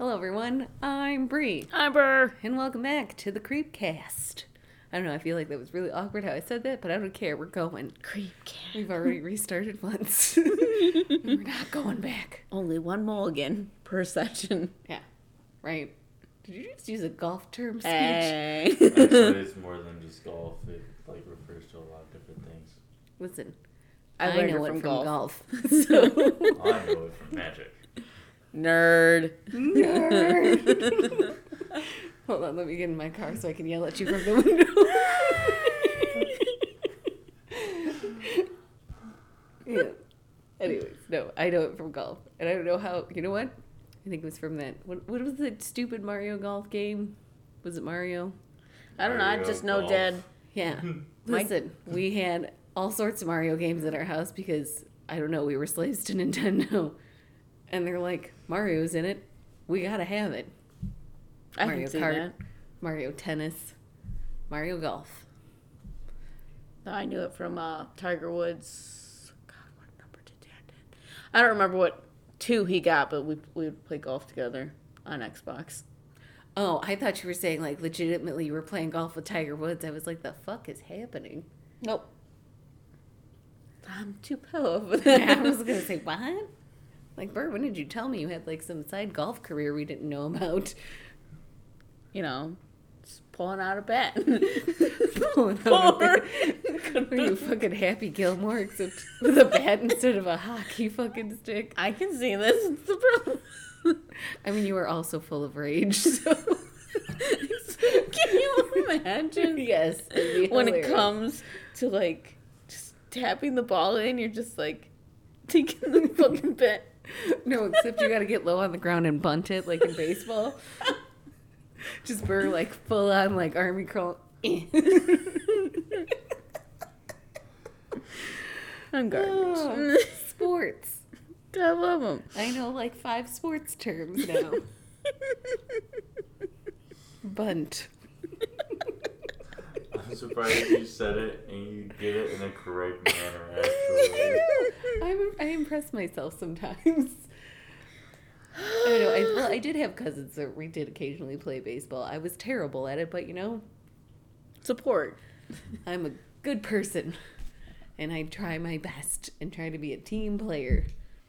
Hello, everyone. I'm Bri, Hi, Amber. and welcome back to the Creepcast. I don't know. I feel like that was really awkward how I said that, but I don't care. We're going. Creep cat. We've already restarted once. We're not going back. Only one mulligan per session. Yeah, right. Did you just use a golf term speech? Hey. Actually, it's more than just golf. It like refers to a lot of different things. Listen, I I, learned know it it from from golf. golf. so, oh, I know it from magic. Nerd. nerd. Hold on, let me get in my car so I can yell at you from the window. yeah. Anyways, no, I know it from golf, and I don't know how. You know what? I think it was from that. What, what was the stupid Mario golf game? Was it Mario? I don't know. I just know Golf. Dad. Yeah. Listen, we had all sorts of Mario games at our house because I don't know, we were slaves to Nintendo. And they're like, Mario's in it. We gotta have it. I Mario can see Kart. that. Mario Tennis, Mario Golf. I knew it from uh, Tiger Woods. God, what number did Dad get? I don't remember what two he got, but we we would play golf together on Xbox. Oh, I thought you were saying like legitimately you were playing golf with Tiger Woods. I was like, the fuck is happening? Nope. I'm too powerful. I was gonna say, what? Like, Bert, when did you tell me you had like some side golf career we didn't know about? you know, just pulling out a bat. Pulling out a bit. Are you fucking Happy Gilmore except with a bat instead of a hockey fucking stick? I can see this. It's the problem. I mean, you were also full of rage. So Can you imagine? yes, when it comes to like just tapping the ball in, you're just like taking the fucking bat. No, except you got to get low on the ground and bunt it like in baseball. Just burr like full on like army crawl. I'm garbage. Oh, sports. I love them. I know like five sports terms now. Bunt. I'm surprised you said it and you did it in a correct manner. Actually, I'm, I impress myself sometimes. I don't know. I, well, I did have cousins that we did occasionally play baseball. I was terrible at it, but you know, Support. I'm a good person, and I try my best and try to be a team player.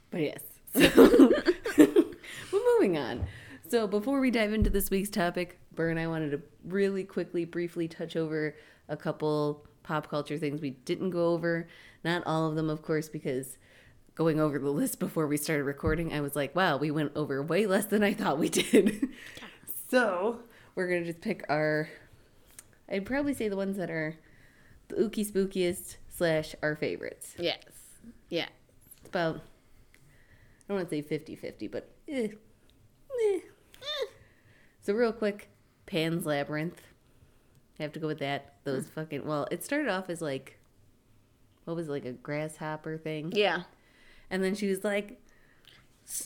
But yes, so we're moving on. So before we dive into this week's topic, Ber and I wanted to really quickly, briefly touch over a couple pop culture things we didn't go over. Not all of them, of course, because going over the list before we started recording, I was like, wow, we went over way less than I thought we did. so we're gonna just pick our I'd probably say the ones that are the ooky spookiest slash our favorites. Yes. Yeah. It's about, I don't want to say 50 50, but eh. So, real quick Pan's Labyrinth. I have to go with that. Those hmm. fucking, well, it started off as like, what was it, like a grasshopper thing? Yeah. And then she was like,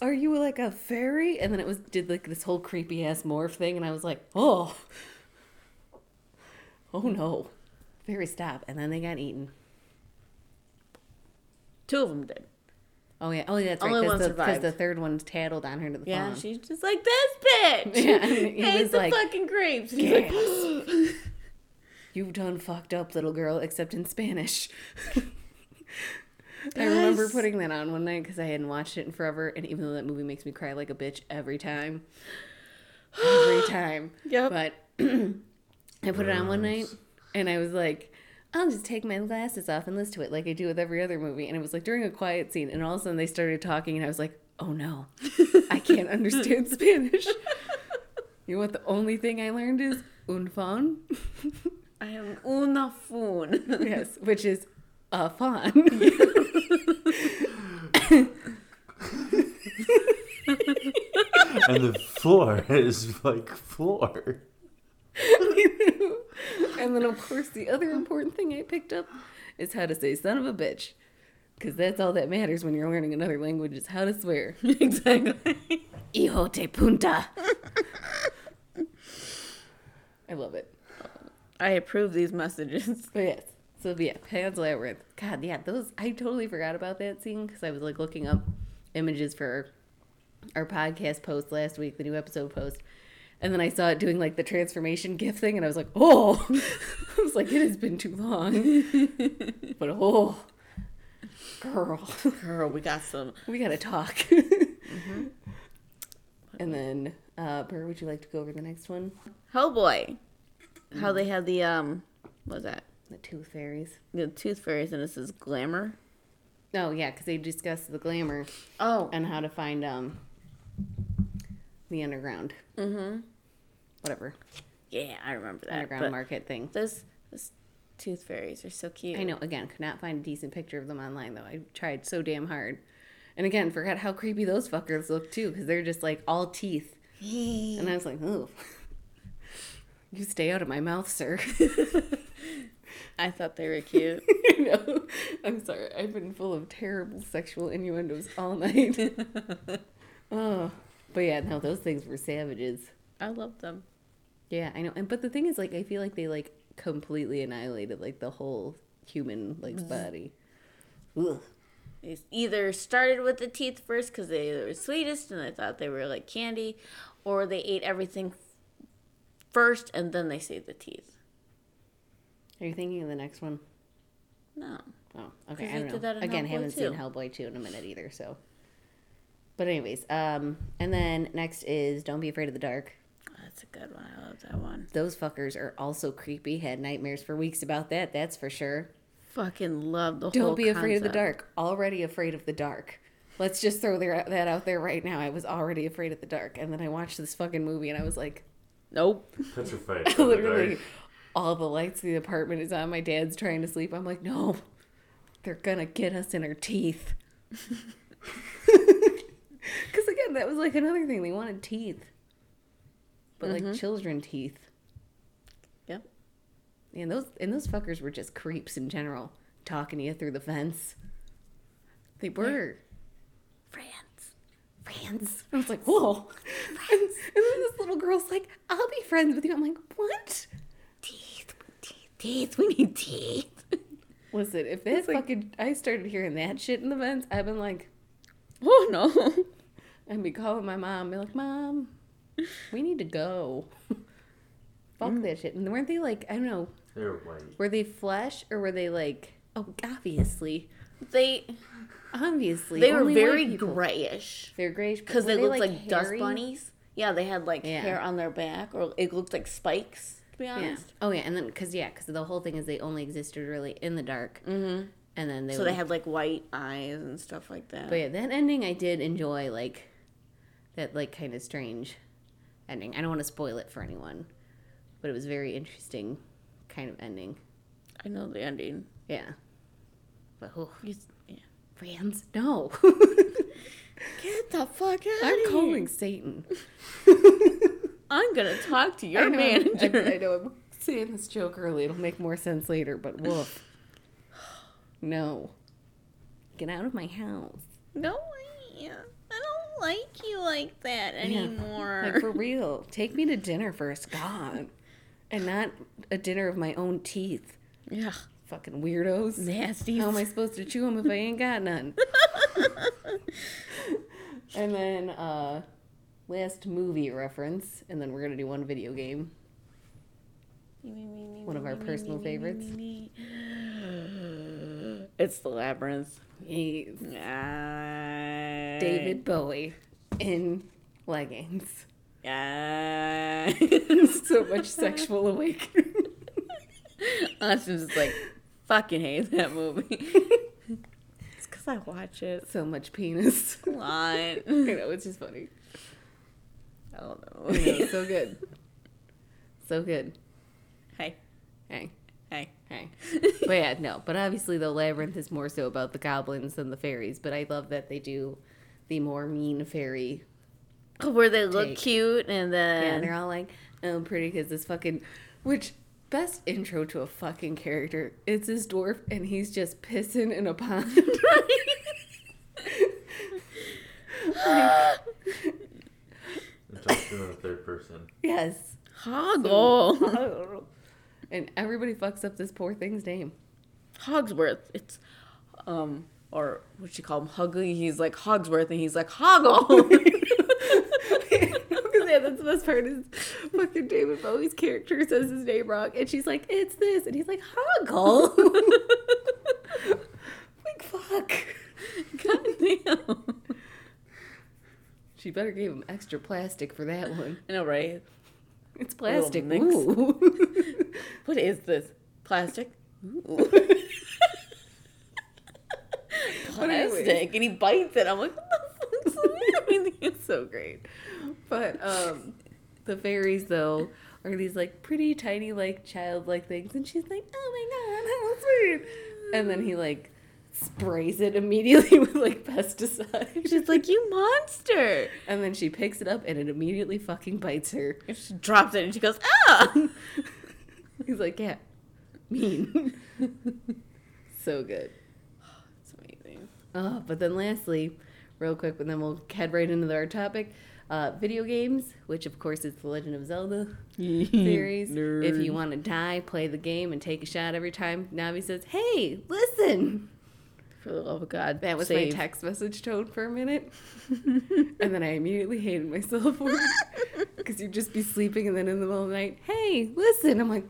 "Are you like a fairy?" And then it was did like this whole creepy ass morph thing, and I was like, "Oh, oh no, fairy stop!" And then they got eaten. Two of them did. Oh yeah, oh yeah, that's Only right. Because the, 'cause survived. the third one tattled on her to the Yeah. phone. She's just like this bitch. Yeah, and he Ate the like, fucking grapes. He's like, You've done fucked up, little girl, except in Spanish. I remember putting that on one night because I hadn't watched it in forever, and even though that movie makes me cry like a bitch every time, every time. Yep. But I put it on one night, and I was like, I'll just take my glasses off and listen to it like I do with every other movie. And it was like during a quiet scene, and all of a sudden they started talking, and I was like, oh no, I can't understand Spanish. You know what? The only thing I learned is un fawn. I am una fun. yes, which is a fawn. and the floor is like floor. And then, of course, the other important thing I picked up is how to say son of a bitch. Because that's all that matters when you're learning another language is how to swear. exactly. Hijo de punta. I love it. I approve these messages. But yes. So yeah, Pan's Labyrinth. God, yeah, those I totally forgot about that scene because I was like looking up images for our podcast post last week, the new episode post. And then I saw it doing like the transformation gift thing, and I was like, oh, I was like, it has been too long. but oh, girl, Girl, we got some. we gotta talk. And then, uh, Ber, would you like to go over the next one? Hellboy. How they had the um, what was that? The Tooth Fairies. The tooth fairies, and this is glamour. Oh yeah, because they discussed the glamour Oh, and how to find um the underground, mm-hmm. whatever Yeah, I remember that. underground market thing. Those, those tooth fairies are so cute. I know. Again, could not find a decent picture of them online though. I tried so damn hard, and again, forgot how creepy those fuckers look too, because they're just like all teeth, and I was like, oh, you stay out of my mouth, sir. I thought they were cute. Know. I'm sorry. I've been full of terrible sexual innuendos all night. oh, but yeah, no, those things were savages. I love them. Yeah, I know. And but the thing is, like, I feel like they like completely annihilated like the whole human like mm-hmm. body. Ugh. They either started with the teeth first because they were sweetest and I thought they were like candy, or they ate everything first and then they saved the teeth. Are you thinking of the next one? No. Oh, okay. I don't know. did that in Again, Hellboy haven't seen Hellboy two in a minute either. So, but anyways, um, and then next is Don't Be Afraid of the Dark. That's a good one. I love that one. Those fuckers are also creepy. Had nightmares for weeks about that. That's for sure. Fucking love the Don't whole be afraid of the dark. Already afraid of the dark. Let's just throw that out there right now. I was already afraid of the dark, and then I watched this fucking movie, and I was like, Nope. Petrified. from the literally, dark. all the lights in the apartment is on. My dad's trying to sleep. I'm like, no, they're gonna get us in our teeth. Because again, that was like another thing. They wanted teeth, but like mm-hmm. children teeth. Yep. And those and those fuckers were just creeps in general, talking to you through the fence. They were friends, friends. I was like, whoa. And, and then this little girl's like, I'll be friends with you. I'm like, what? Teeth. Teeth. Teeth. We need teeth. Listen, if that fucking I started hearing that shit in the vents, I've been like, Oh no. I'd be calling my mom, be like, Mom, we need to go. Fuck that shit. And weren't they like, I don't know, They were white. were they flesh or were they like, oh, obviously, They obviously, they were very grayish They're grayish because were they looked like, dust bunnies. Yeah, they had like Yeah. hair on their back, or it looked like spikes. To be Yeah. honest. Oh yeah, and then because yeah, because the whole thing is they only existed really in the dark, mm-hmm. And then they So would, they had like white eyes and stuff like that. But yeah, that ending I did enjoy. Like that, like kind of strange ending. I don't want to spoil it for anyone, but it was very interesting kind of ending. I know the ending. Yeah. But oh, yeah. friends, no. Get the fuck out I'm calling Satan. I'm gonna talk to your I know, manager. I, I know. I'm saying this joke early. It'll make more sense later. But woof. No. Get out of my house. No, I, I don't like you like that anymore. Like for real. Take me to dinner first, God. And not a dinner of my own teeth. yeah, Fucking weirdos. nasty. How am I supposed to chew them if I ain't got none? and then uh last movie reference, and then we're gonna do one video game. One of our personal favorites. It's the labyrinth. He's Uh, David Bowie in leggings. Uh, so much sexual awakening. Austin's just like, fucking hate that movie. it's because I watch it so much penis. a lot. I know, it's just funny. I don't I know, know. so good. So good. hey, Hey, hey. hey. But yeah, no. But obviously, the labyrinth is more so about the goblins than the fairies. But I love that they do the more mean fairy. Where they look Take. cute and Yeah, then and they're all like, "Oh, pretty kids." This fucking, which best intro to a fucking character. It's this dwarf, and he's just pissing in a pond. It talks in the third person. yes. Hoggle. And everybody fucks up this poor thing's name. Hogsworth. It's um or what you call him Huggy. He's like Hogsworth and he's like Hoggle. yeah, that's the best part is fucking David Bowie's character says his name wrong, and she's like, "It's this," and he's like, "Hoggle." like fuck. God damn. She better give him extra plastic for that one. I know, right? It's plastic. Ooh. What is this? Plastic? Anyways. Plastic. And he bites it. I'm like, what the fuck's it's so great. But um the fairies though are these like pretty tiny like childlike things and she's like, "Oh my god, how sweet." And then he like sprays it immediately with like pesticide. She's like, you monster. and then she picks it up and it immediately fucking bites her. And she drops it and she goes, ah! He's like, "Yeah. Mean." so good. It's amazing. Oh, but then lastly, real quick, but then we'll head right into our topic. Uh, video games, which of course is the Legend of Zelda series. If you want to die, play the game and take a shot every time. Navi says, "Hey, listen." For the love of God. That was save. my text message tone for a minute, and then I immediately hated myself for it because you'd just be sleeping, and then in the middle of the night, "Hey, listen." I'm like,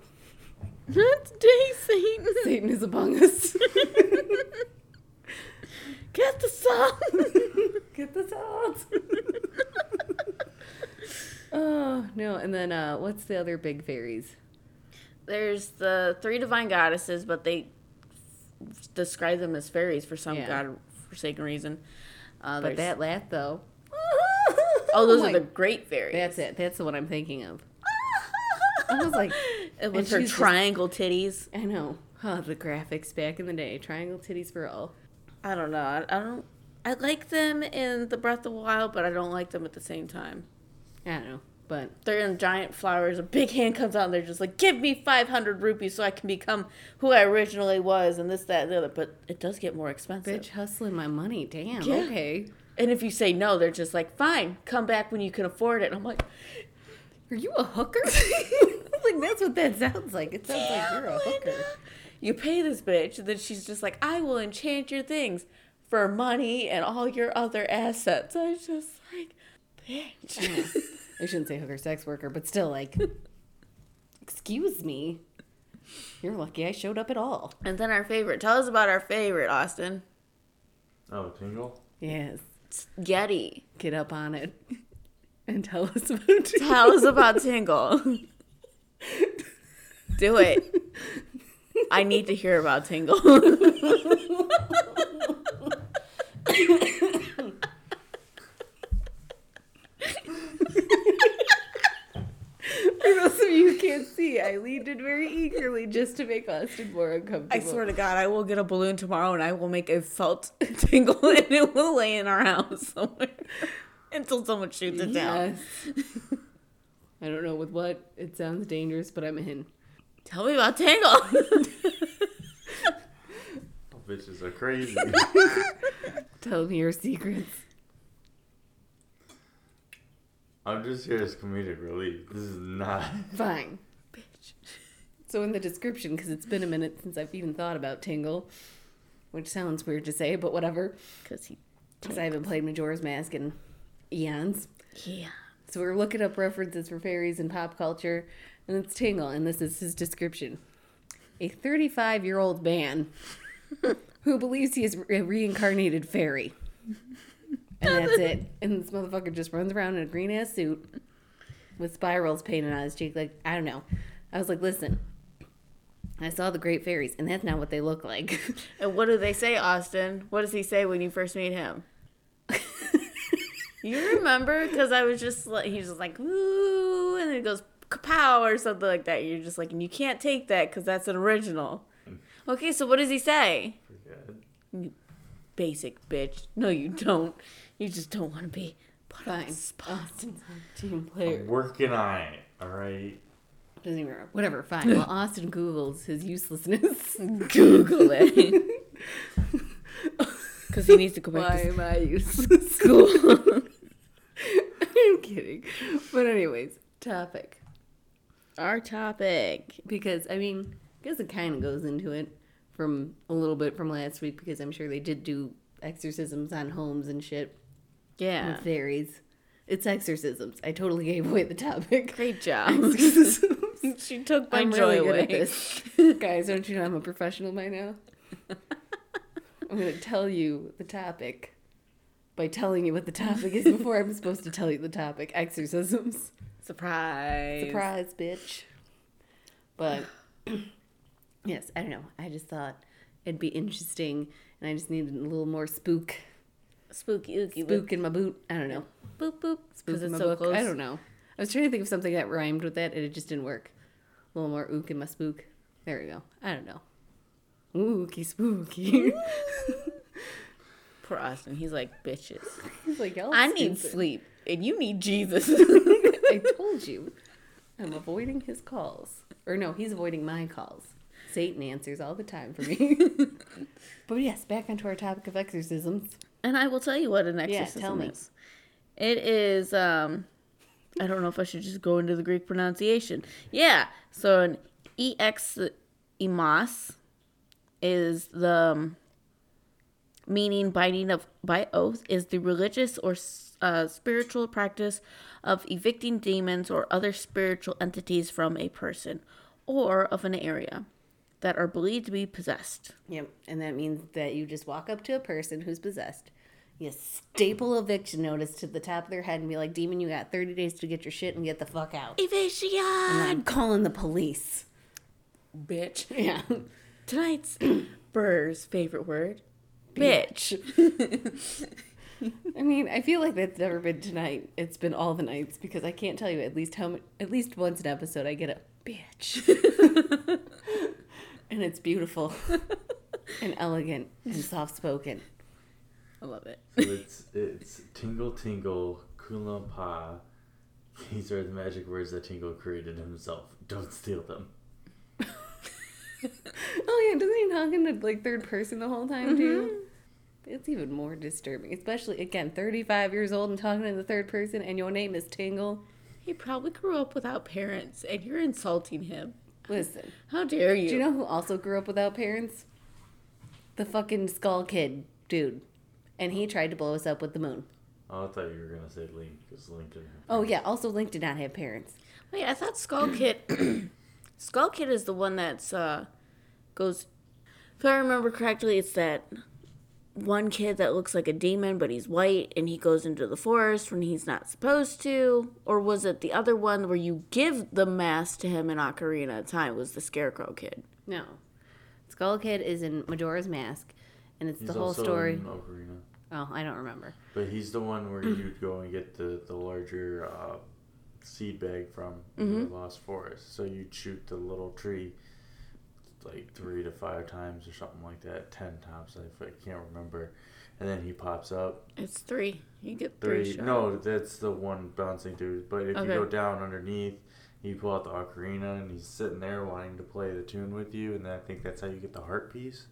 that's today, Satan. "Satan is among us." Get the salt. Get the salt. oh no! And then uh, what's the other big fairies? There's the three divine goddesses, but they describe them as fairies for some Yeah. god-forsaken reason. Uh, But that laugh though. oh, those my- are the great fairies. That's it. That's the one I'm thinking of. I was like, It was and her she's just- triangle titties. I know. Oh, the graphics back in the day. Triangle titties for all. I don't know. I, I don't. I like them in the Breath of the Wild, but I don't like them at the same time. I don't know, but They're in giant flowers. A big hand comes out, and they're just like, "Give me five hundred rupees so I can become who I originally was," and this, that, and the other. But it does get more expensive. bitch hustling my money. Damn. Yeah. Okay. And if you say no, they're just like, "Fine, come back when you can afford it." And I'm like, Are you a hooker? like that's what that sounds like. It sounds like you're a "Yeah, hooker. You pay this bitch, and then she's just like, "I will enchant your things for money and all your other assets." I was just like, bitch. I shouldn't say hooker sex worker, but still like excuse me. You're lucky I showed up at all. and then our favorite. Tell us about our favorite, Austin. Oh, Tingle? Yes. It's Yeti. Get up on it. And tell us about it. Tell us about Tingle. Do it. I need to hear about Tingle. For those of you who can't see, I leaned in very eagerly just to make Austin more uncomfortable. I swear to God, I will get a balloon tomorrow and I will make a felt tingle and it will lay in our house somewhere until someone shoots it down. Yes. I don't know with what. It sounds dangerous, but I'm in. Tell me about Tingle. Oh, bitches are crazy. Tell me your secrets. I'm just here as comedic relief. This is not. Fine. Bitch. So in the description, because it's been a minute since I've even thought about Tingle, which sounds weird to say, but whatever. Because he. Because I haven't played Majora's Mask in eons. Yeah. So we're looking up references for fairies in pop culture, and it's Tingle, and this is his description. A 35 year old man who believes he is a reincarnated fairy. And that's it. And this motherfucker just runs around in a green ass suit with spirals painted on his cheek. Like, I don't know. I was like, listen, I saw the great fairies, and that's not what they look like. And what do they say, Austin? What does he say when you first meet him? You remember? Because I was just like, he's just like, ooh, and then he goes, kapow, or something like that. You're just like, and you can't take that because that's an original. Mm. Okay, so what does he say? Forget. Basic bitch. No, you don't. You just don't want to be put on Fine. the spot. Austin's a team player. I'm working on it. Alright? Doesn't even remember. Whatever, fine. Well, Austin Googles his uselessness. Google it. Because he needs to go back Why to am I useless? School. I'm kidding. But anyways, topic. our topic. Because I mean, I guess it kind of goes into it from a little bit from last week because I'm sure they did do exorcisms on homes and shit Yeah. with fairies. It's exorcisms. I totally gave away the topic. Great job. Exorcisms. she took my I'm joy really good away. at this. Guys, don't you know I'm a professional by now? I'm going to tell you the topic by telling you what the topic is before I'm supposed to tell you the topic. Exorcisms. Surprise. Surprise, bitch. But yes, I don't know. I just thought it'd be interesting and I just needed a little more spook. Spooky ooky Spook in my boot. I don't know. boop boop. Spook in my so book. close. I don't know. I was trying to think of something that rhymed with that and it just didn't work. A little more ook in my spook. There we go. I don't know. Ooky spooky. Poor Austin. He's like, bitches. He's like, y'all I need sleep, and you need Jesus. I told you. I'm avoiding his calls. Or no, he's avoiding my calls. Satan answers all the time for me. but yes, back onto our topic of exorcisms. and I will tell you what an Yeah, exorcism tell me. is. It is. um I don't know if I should just go into the Greek pronunciation. Yeah. So an ex emas is the um, meaning binding of by oath is the religious or uh, spiritual practice of evicting demons or other spiritual entities from a person or of an area that are believed to be possessed. Yep. And that means that you just walk up to a person who's possessed. You staple eviction notice to the top of their head and be like, Demon, you got 30 days to get your shit and get the fuck out. Eviction, And I'm calling the police. bitch. Yeah. Tonight's Ber's favorite word, bitch. I mean, I feel like that's never been tonight. It's been all the nights because I can't tell you at least how much, at least once an episode I get a bitch. and it's beautiful and elegant and soft spoken. I love it. So it's it's tingle tingle kulampa. These are the magic words that Tingle created himself. Don't steal them. Oh yeah, doesn't he talk in the like third person the whole time too? Mm-hmm. It's even more disturbing, especially again, thirty-five years old and talking in the third person, and your name is Tingle. He probably grew up without parents, and you're insulting him. Listen, How dare you? do you know who also grew up without parents? The fucking Skull Kid dude, and he tried to blow us up with the moon. Oh, I thought you were gonna say Link because Link didn't. have Oh yeah, also Link did not have parents. Wait, I thought Skull Kid. Skull Kid is the one that's uh goes. If I remember correctly, it's that one kid that looks like a demon, but he's white, and he goes into the forest when he's not supposed to. Or was it the other one where you give the mask to him in Ocarina of Time? Was the Scarecrow Kid? No, Skull Kid is in Majora's Mask, and it's He's the whole also story. in Ocarina. Oh, I don't remember. But he's the one where you'd go and get the, the larger uh, seed bag from Mm-hmm. the Lost Forest. So you'd shoot the little tree like three to five times or something like that, ten times. I, I can't remember. And then he pops up. It's three. You get three. Three. shots. No, that's the one bouncing through. But if Okay. you go down underneath, you pull out the ocarina and he's sitting there wanting to play the tune with you. And then I think that's how you get the heart piece.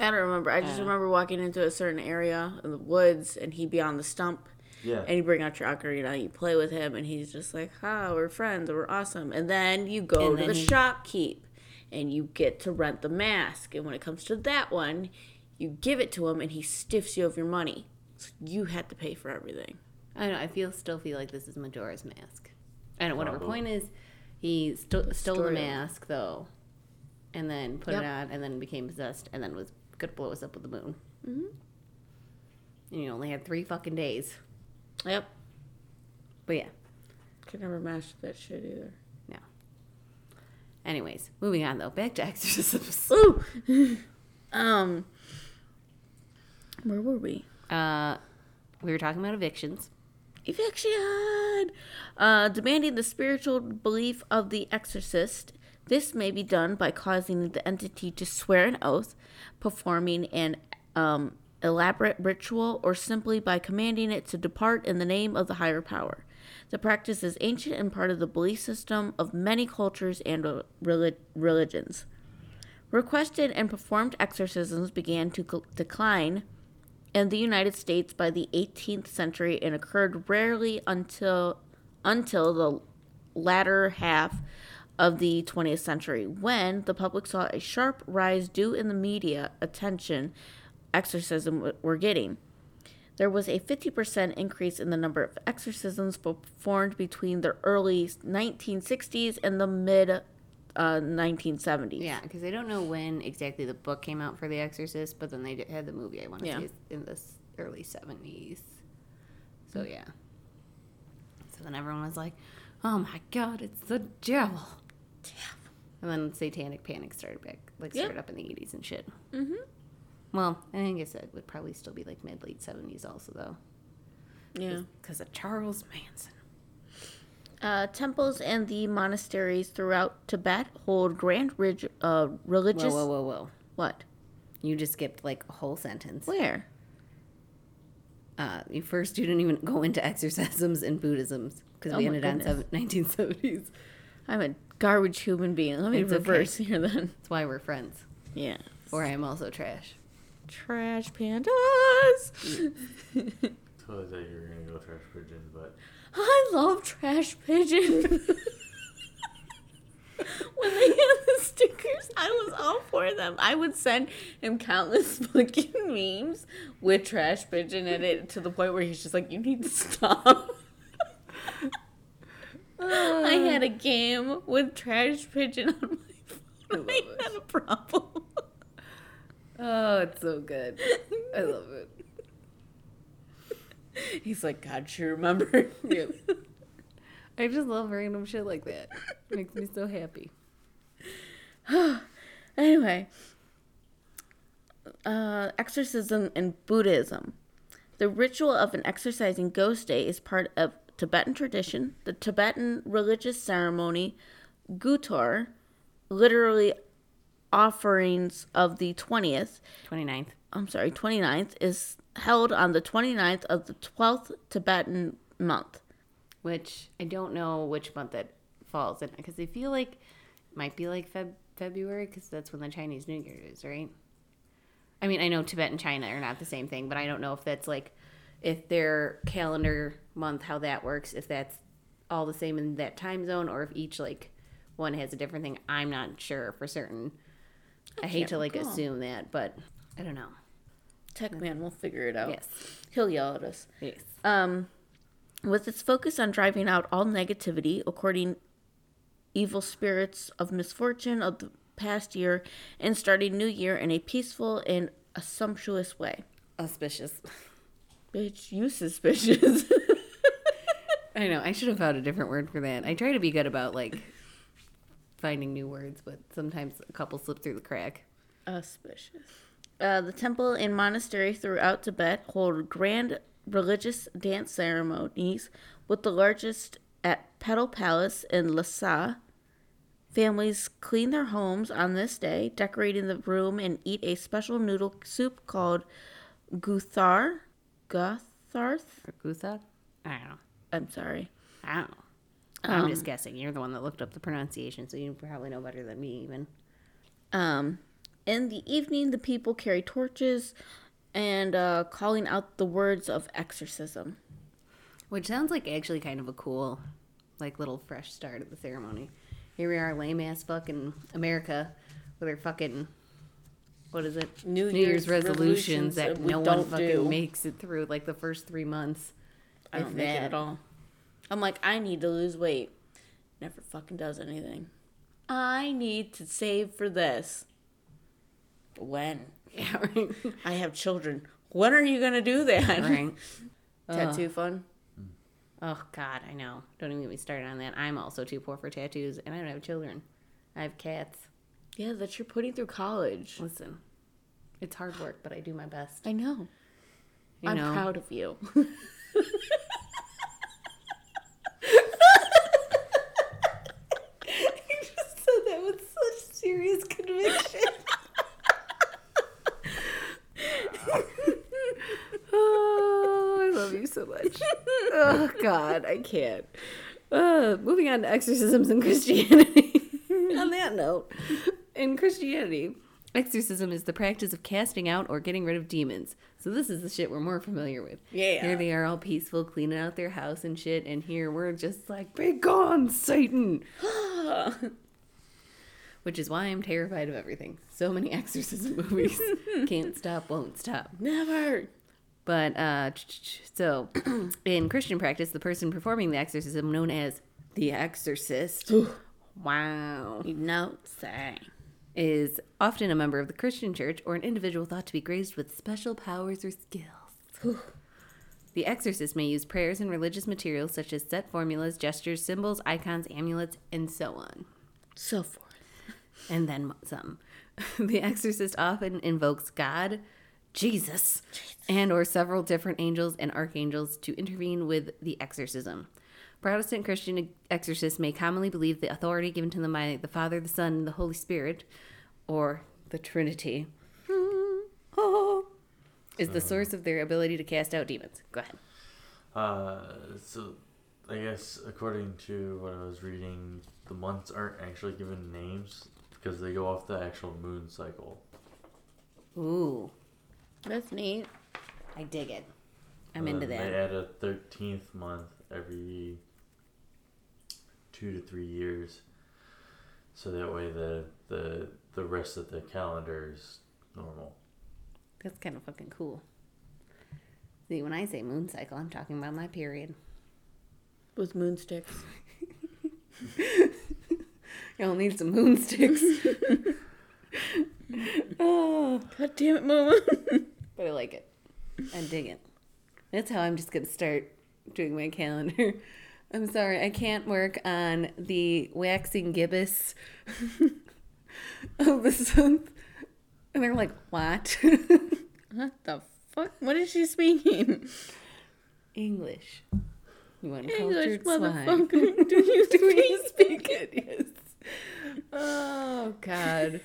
I don't remember. I just Uh. remember walking into a certain area in the woods, and he'd be on the stump, Yeah. and you bring out your ocarina, you play with him, and he's just like, "Ha, we're friends, we're awesome." And then you go And to the he- shopkeep, and you get to rent the mask. And when it comes to that one, you give it to him, and he stiffs you of your money. So you had to pay for everything. I don't know. I feel still feel like this is Majora's Mask. I don't. Whatever. Probably. Point is, he sto- stole the mask though, and then put Yep. it on, and then became possessed, and then was gonna blow us up with the moon. Mhm. And you only had three fucking days. Yep. But yeah. Could never master that shit either. Anyways, moving on though. Back to exorcisms. Ooh. um. Where were we? Uh, we were talking about evictions. Eviction! Uh, demanding the spiritual belief of the exorcist. This may be done by causing the entity to swear an oath, performing an um, elaborate ritual, or simply by commanding it to depart in the name of the higher power. The practice is ancient and part of the belief system of many cultures and relig- religions. Requested and performed exorcisms began to cl- decline in the United States by the 18th century and occurred rarely until until the latter half of the 20th century when the public saw a sharp rise due in the media attention exorcism were getting. There was a 50% increase in the number of exorcisms performed between the early 1960s and the mid uh, 1970s. Yeah, because I don't know when exactly the book came out for The Exorcist, but then they did, had the movie. I want to Yeah. say in the early seventies. So yeah. So then everyone was like, "Oh my God, it's the devil!" And then Satanic Panic started back, like Yep. started up in the eighties and shit. Mm-hmm. Well, I think I said it would probably still be like mid late seventies also though, Yeah. because of Charles Manson. Uh, temples and the monasteries throughout Tibet hold grand rig- uh, Whoa, religious. whoa, whoa, whoa! What? You just skipped like a whole sentence. Where? Uh, you first you didn't even go into exorcisms and Buddhisms because Oh we ended on goodness. seven, 1970s. I'm a garbage human being. Let me It's okay. reverse here then. That's why we're friends. Yeah. Or I am also trash. Trash pandas. Totally thought you were gonna go trash pigeon, but I love trash pigeon. when they had the stickers, I was all for them. I would send him countless fucking memes with trash pigeon in it to the point where he's just like, "You need to stop." I had a game with trash pigeon on my phone. I, love had a problem. Oh, it's so good. I love it. He's like, God, you remember? Yep. I just love random shit like that. It makes me so happy. Anyway, uh, exorcism and Buddhism. The ritual of an exorcising ghost day is part of Tibetan tradition. The Tibetan religious ceremony, Gutor, literally offerings of the 20th, 29th. I'm sorry, 29th, is held on the 29th of the 12th Tibetan month. Which I don't know which month it falls in because I feel like it might be like Feb- February because that's when the Chinese New Year is, right? I mean, I know Tibet and China are not the same thing, but I don't know if that's like if their calendar month how that works, if that's all the same in that time zone or if each like one has a different thing. I'm not sure for certain. I, hate to like recall. assume that, but I don't know. Tech Man will figure it out. Yes. He'll yell at us. Yes. Um, with its focus on driving out all negativity, according evil spirits of misfortune of the past year, and starting new year in a peaceful and a sumptuous way. Auspicious. Bitch, you suspicious. I know. I should have found a different word for that. I try to be good about like finding new words, but sometimes a couple slip through the crack. Auspicious. Uh, the temple and monastery throughout Tibet hold grand religious dance ceremonies, with the largest at Potala Palace in Lhasa. Families clean their homes on this day, decorating the room, and eat a special noodle soup called guthar. Gutharth? Or Guthak? I don't know. I'm sorry. I don't know. I'm just guessing. You're the one that looked up the pronunciation, so you probably know better than me, even. Um, in the evening, the people carry torches and uh, calling out the words of exorcism. Which sounds like actually kind of a cool, like, little fresh start of the ceremony. Here we are, lame ass fucking America with our fucking, what is it? New Year's Year's resolutions resolutions that that no one fucking do. makes it through, like, the first three months. I don't make it at all. I'm like, I need to lose weight. Never fucking does anything. I need to save for this. When? Yeah, right. I have children. When are you gonna do that? right. Tattoo fun? Oh God, I know. Don't even get me started on that. I'm also too poor for tattoos, and I don't have children. I have cats. Yeah, that you're putting through college. Listen, it's hard work, but I do my best. I know. You I'm know, proud of you just said that with serious conviction. oh, I love you so much. Oh God, I can't. Uh, moving on to exorcisms in Christianity. on that note, in Christianity, exorcism is the practice of casting out or getting rid of demons. So this is the shit we're more familiar with. Yeah. Here they are all peaceful, cleaning out their house and shit, and here we're just like, be gone, Satan. Which is why I'm terrified of everything. So many exorcism movies. Can't stop, won't stop. Never. But uh, so in Christian practice, the person performing the exorcism, known as the exorcist, wow, You know, say. is often a member of the Christian church or an individual thought to be graced with special powers or skills. the exorcist may use prayers and religious materials such as set formulas, gestures, symbols, icons, amulets, and so on. So forth. And then some. the exorcist often invokes God, Jesus, and or several different angels and archangels to intervene with the exorcism. Protestant Christian exorcists may commonly believe the authority given to them by the Father, the Son, and the Holy Spirit, or the Trinity, is the source of their ability to cast out demons. Go ahead. Uh, so I guess according to what I was reading, the months aren't actually given names because they go off the actual moon cycle. Ooh, That's neat. I dig it. I'm And into that. They add a thirteenth month every two to three years, so that way the the the rest of the calendar is normal. That's kind of fucking cool. See, when I say moon cycle, I'm talking about my period. With moon sticks. Y'all need some moon sticks. oh, ah. God damn it, Mama. but I like it. I dig it. That's how I'm just gonna start doing my calendar. I'm sorry, I can't work on the waxing gibbous of this month. And they're like, what? what the fuck? What is she speaking? English. You English, uncultured swine. motherfucker. Do you Do you speak it? Yes. Oh God.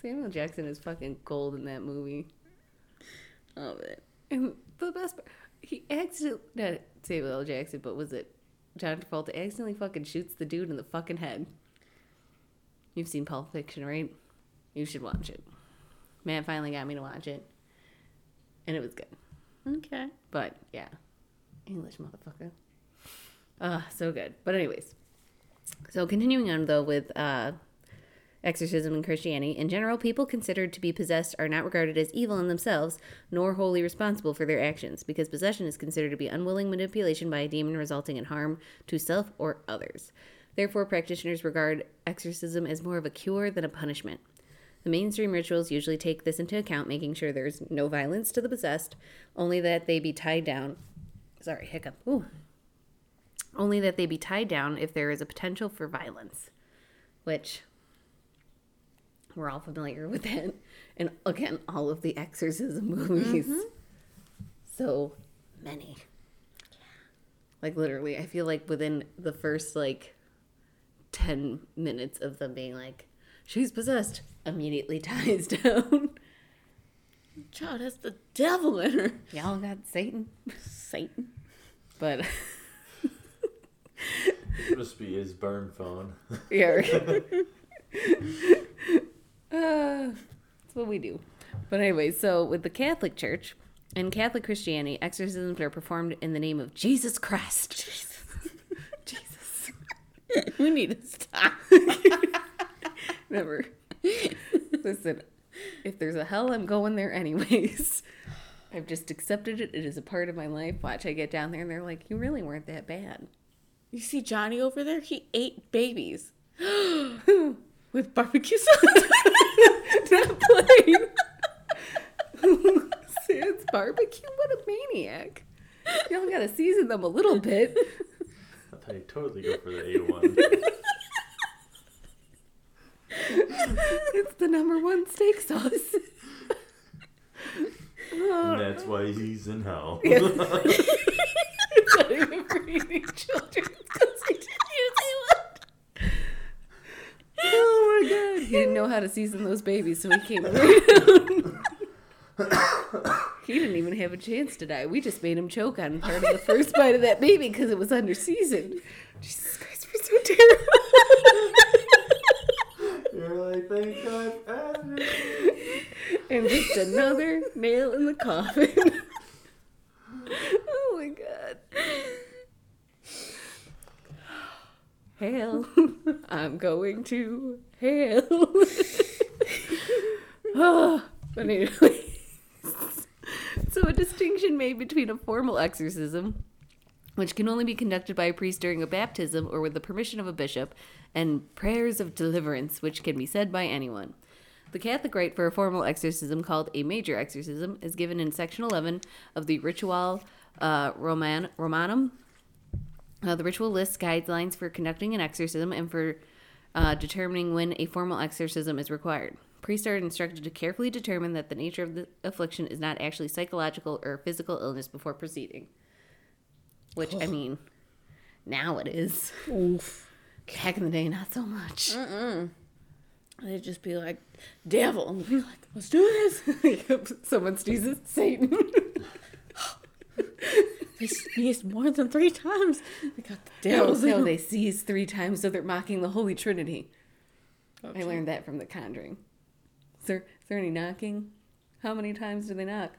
Samuel Jackson is fucking gold in that movie. Love it. And the best part, he accidentally not Samuel L. Jackson, but was it John Travolta accidentally fucking shoots the dude in the fucking head. You've seen Pulp Fiction, right? You should watch it. Matt finally got me to watch it. And it was good. Okay. But yeah. English motherfucker. Ah, so good. But anyways. So continuing on though with uh exorcism in Christianity, in general, people considered to be possessed are not regarded as evil in themselves, nor wholly responsible for their actions, because possession is considered to be unwilling manipulation by a demon resulting in harm to self or others. Therefore, practitioners regard exorcism as more of a cure than a punishment. The mainstream rituals usually take this into account, making sure there's no violence to the possessed, only that they be tied down. Sorry, hiccup. Ooh. Only that they be tied down if there is a potential for violence, which we're all familiar with that. And again, all of the exorcism movies. Mm-hmm. So many. Like literally, I feel like within the first like 10 minutes of them being like, she's possessed, immediately ties down. Child has the devil in her. Y'all got Satan. Satan. But It must be his burn phone. yeah. uh, that's what we do. But anyway, so with the Catholic Church and Catholic Christianity, exorcisms are performed in the name of Jesus Christ. Jesus. Jesus. we need to stop. Never. Listen, if there's a hell, I'm going there anyways. I've just accepted it. It is a part of my life. Watch, I get down there and they're like, you really weren't that bad. You see Johnny over there? He ate babies. With barbecue sauce. Not plain. Sans barbecue? What a maniac. Y'all gotta season them a little bit. I thought he'd totally go for the A1. It's the number one steak sauce. And that's why he's in hell. It's not even for children. Because he didn't use it. Oh my god. He didn't know how to season those babies, so he came. He didn't even have a chance to die. We just made him choke on part of the first bite of that baby because it was under seasoned. Jesus Christ, we're so terrible. You're like, thank God. ah." and just another nail in the coffin. oh my god. Hail. I'm going to hell. oh, anyway. so a distinction made between a formal exorcism, which can only be conducted by a priest during a baptism or with the permission of a bishop, and prayers of deliverance, which can be said by anyone. The Catholic rite for a formal exorcism, called a major exorcism, is given in section 11 of the Ritual uh, Roman- Romanum. Uh, the ritual lists guidelines for conducting an exorcism and for uh, determining when a formal exorcism is required. Priests are instructed to carefully determine that the nature of the affliction is not actually psychological or physical illness before proceeding. Which, I mean, now it is. Oof. Back in the day, not so much. They'd just be like, devil. And be like, let's do this. Someone sneezes, Satan. They sneezed more than three times. They got the no, no, they sneeze three times, so they're mocking the Holy Trinity. Oh, I learned that from The Conjuring. Is there, is there any knocking? How many times do they knock?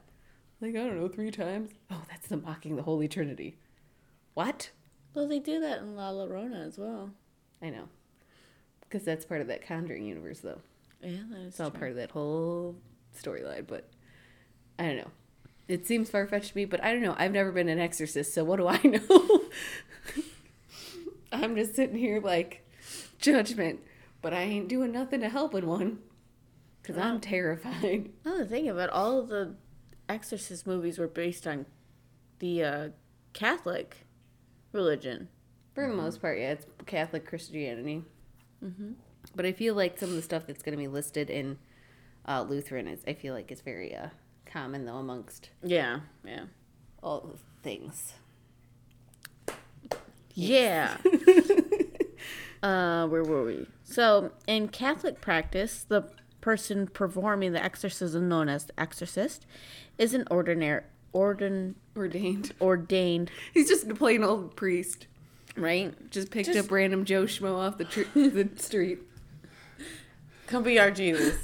Like, I don't know, three times? Oh, that's the mocking the Holy Trinity. What? Well, they do that in La Llorona as well. I know. Because that's part of that Conjuring universe, though. Yeah, that is It's all true. part of that whole storyline, but I don't know. It seems far fetched to me, but I don't know. I've never been an exorcist, so what do I know? I'm just sitting here like judgment, but I ain't doing nothing to help in one because I'm terrified. Now that I think of it, all of the Exorcist movies were based on the uh, Catholic religion. For the most part, yeah, it's Catholic Christianity. Mm-hmm. But I feel like some of the stuff that's going to be listed in uh, Lutheran is, I feel like, is very uh, common though amongst Yeah, yeah. all the things. Yeah. uh, where were we? So, in Catholic practice, the person performing the exorcism, known as the exorcist, is an ordinary, ordin, Ordained. ordained, He's just a plain old priest. right? Just picked Just- up random Joe Schmo off the tr- the street. Come be our Jesus.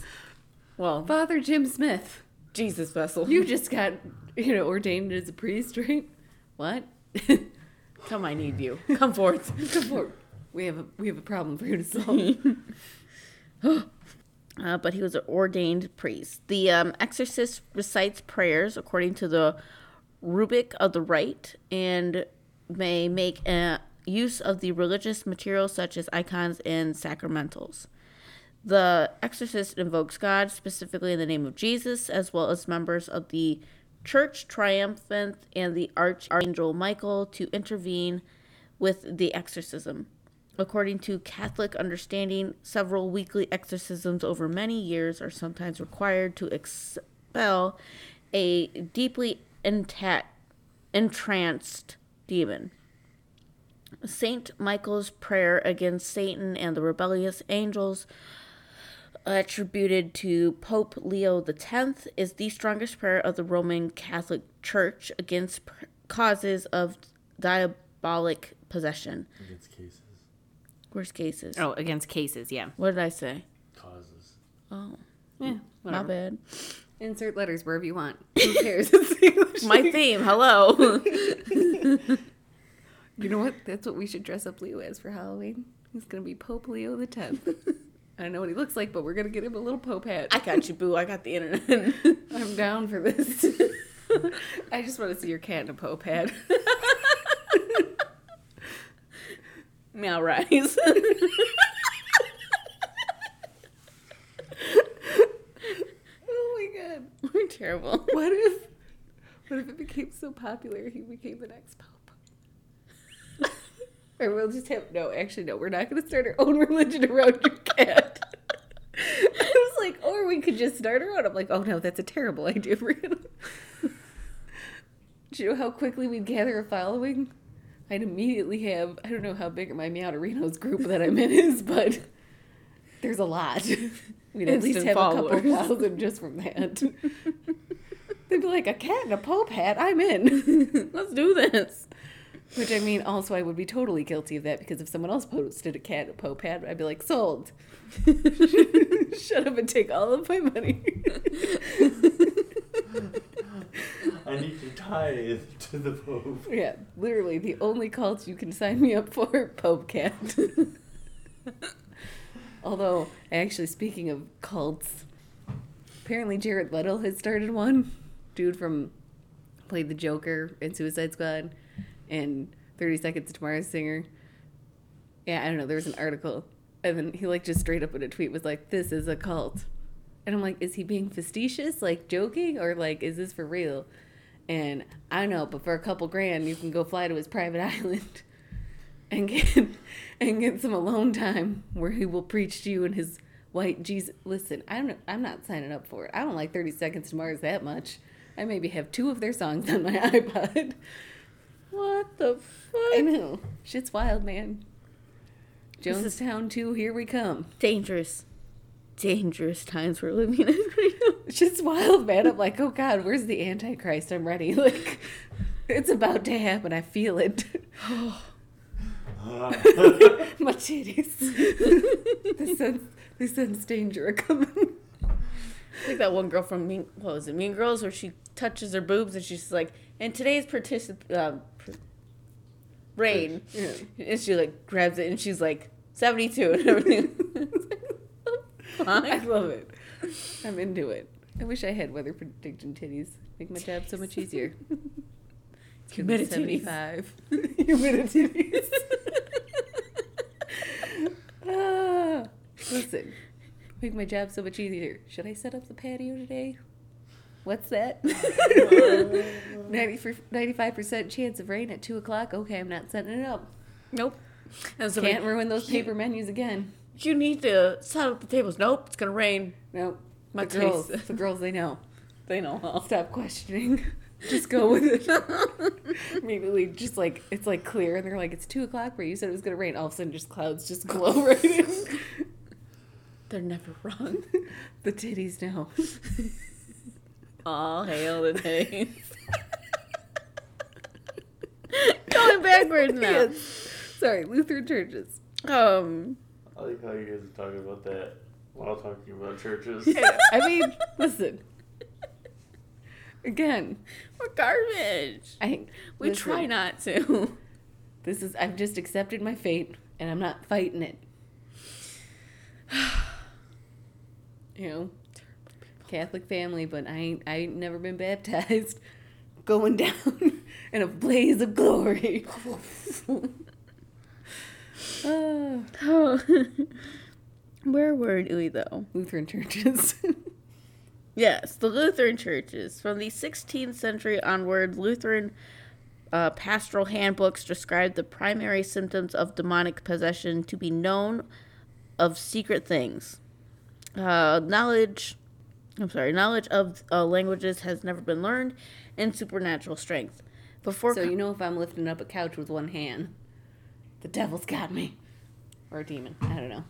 Well, Father Jim Smith, Jesus vessel. you just got you know ordained as a priest, right? What? come, I need you. Come forth. Come forward. We have a we have a problem for you to solve. uh, but he was an ordained priest. The um, exorcist recites prayers according to the rubric of the rite and may make uh, use of the religious materials such as icons and sacramentals. The exorcist invokes God, specifically in the name of Jesus, as well as members of the church triumphant and the archangel Michael to intervene with the exorcism. According to Catholic understanding, several weekly exorcisms over many years are sometimes required to expel a deeply entranced demon. Saint Michael's prayer against Satan and the rebellious angels, attributed to Pope Leo X, is the strongest prayer of the Roman Catholic Church against pr- causes of diabolic possession. Against cases, Worst cases. oh, against cases, yeah. What did I say? causes. Oh, Yeah, my bad. Insert letters wherever you want. Who cares? My theme. Hello. You know what? That's what we should dress up Leo as for Halloween. He's gonna be Pope Leo the Tenth. I don't know what he looks like, but we're gonna get him a little Pope hat. I got you, boo. I got the internet. I'm down for this. I just want to see your cat in a Pope hat. Meow rise. oh my god! We're terrible. What if? What if it became so popular he became the next Pope? or we'll just have no. Actually, no. We're not gonna start our own religion around your cat. I was like, or we could just start our own. I'm like, oh no, that's a terrible idea, Brianna. Do you know how quickly we'd gather a following? I'd immediately have, I don't know how big my Meowderinos group that I'm in is, but there's a lot. We'd at least have a couple followers. thousand just from that. They'd be like, a cat in a Pope hat, I'm in. Let's do this. Which I mean, also, I would be totally guilty of that because if someone else posted a cat in a Pope hat, I'd be like, sold. Shut up and take all of my money. I need to tithe to the Pope. yeah, literally, the only cult you can sign me up for, Pope Cat. Although, actually, speaking of cults, apparently Jared Leto has started one. Dude from played the Joker in Suicide Squad, and Thirty Seconds to Mars singer. Yeah, I don't know. There was an article, and then he like just straight up in a tweet was like, "This is a cult," and I'm like, is he being facetious, like joking, or like is this for real? And I know, but for a couple grand, you can go fly to his private island and get and get some alone time where he will preach to you in his white Jesus. Listen, I don't. I'm not signing up for it. I don't like Thirty Seconds to Mars that much. I maybe have two of their songs on my iPod. What the I fuck? know. Shit's wild, man. Jonestown 2, here we come. Dangerous, dangerous times we're living in. right now. Shit's wild, man. I'm like, oh God, where's the Antichrist? I'm ready. Like, it's about to happen. I feel it. My titties. the sense, the sense danger are coming. like that one girl from Mean, what was it, Mean Girls, where she touches her boobs and she's like, "And today's particip uh, pr- rain," Yeah. and she like grabs it and she's like seventy two and everything. I love it. I'm into it. I wish I had weather prediction titties. Make my job so much easier. Humidity. 75. Humidity. ah, listen, make my job so much easier. Should I set up the patio today? What's that? 90 for, 95% chance of rain at 2 o'clock. Okay, I'm not setting it up. Nope. Can't ruin those paper menus again. You need to set up the tables. Nope, it's gonna rain. Nope. My the girls, the girls, they know. They know how. Stop questioning. Just go with it. Immediately, just like it's like clear, and they're like, "It's two o'clock where you said it was gonna rain." All of a sudden, just clouds just glow right in. They're never wrong. the titties know. All hail the days. Going backwards now. Yes. Sorry, Lutheran churches. Um, I like how you guys are talking about that while talking about churches. Yeah. I mean, listen. Again, we're garbage. I We listen, try not to. This is I've just accepted my fate, and I'm not fighting it. You know, Catholic family, but I ain't I ain't never been baptized. Going down in a blaze of glory. Ah, Oh. Where were we though? Lutheran churches. Yes, the Lutheran churches. From the 16th century onward, Lutheran uh, pastoral handbooks described the primary symptoms of demonic possession to be known of secret things. Uh, knowledge, I'm sorry, knowledge of uh, languages has never been learned, and supernatural strength. Before so you know if I'm lifting up a couch with one hand, the devil's got me. Or a demon. I don't know.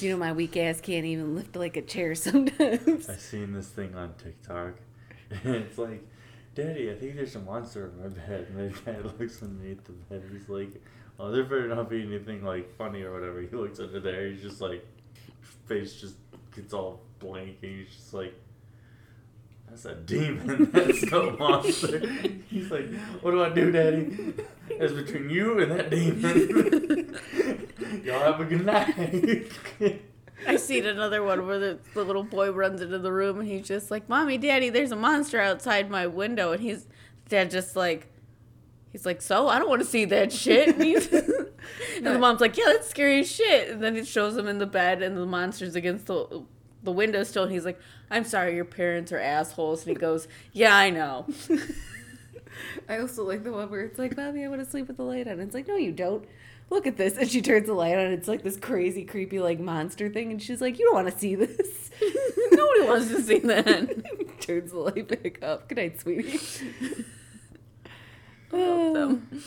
You know my weak ass can't even lift like a chair sometimes. I've seen this thing on TikTok, it's like, Daddy, I think there's a monster in my bed. And the guy looks underneath the bed. He's like, Oh, there better not be anything like funny or whatever. He looks under there. He's just like, face just gets all blank, and he's just like, That's a demon. That's no monster. He's like, What do I do, Daddy? It's between you and that demon. Y'all have a good night. I seen another one where the, the little boy runs into the room and he's just like, "Mommy, Daddy, there's a monster outside my window," and he's dad just like, he's like, "So I don't want to see that shit." And, and the mom's like, "Yeah, that's scary as shit." And then it shows him in the bed and the monster's against the the window still, and he's like, "I'm sorry, your parents are assholes." And he goes, "Yeah, I know." I also like the one where it's like, Mommy, I want to sleep with the light on. It's like, no, you don't. Look at this. And she turns the light on. It's like this crazy, creepy, like monster thing. And she's like, You don't want to see this. Nobody wants to see that. turns the light back up. Good night, sweetie. Love them.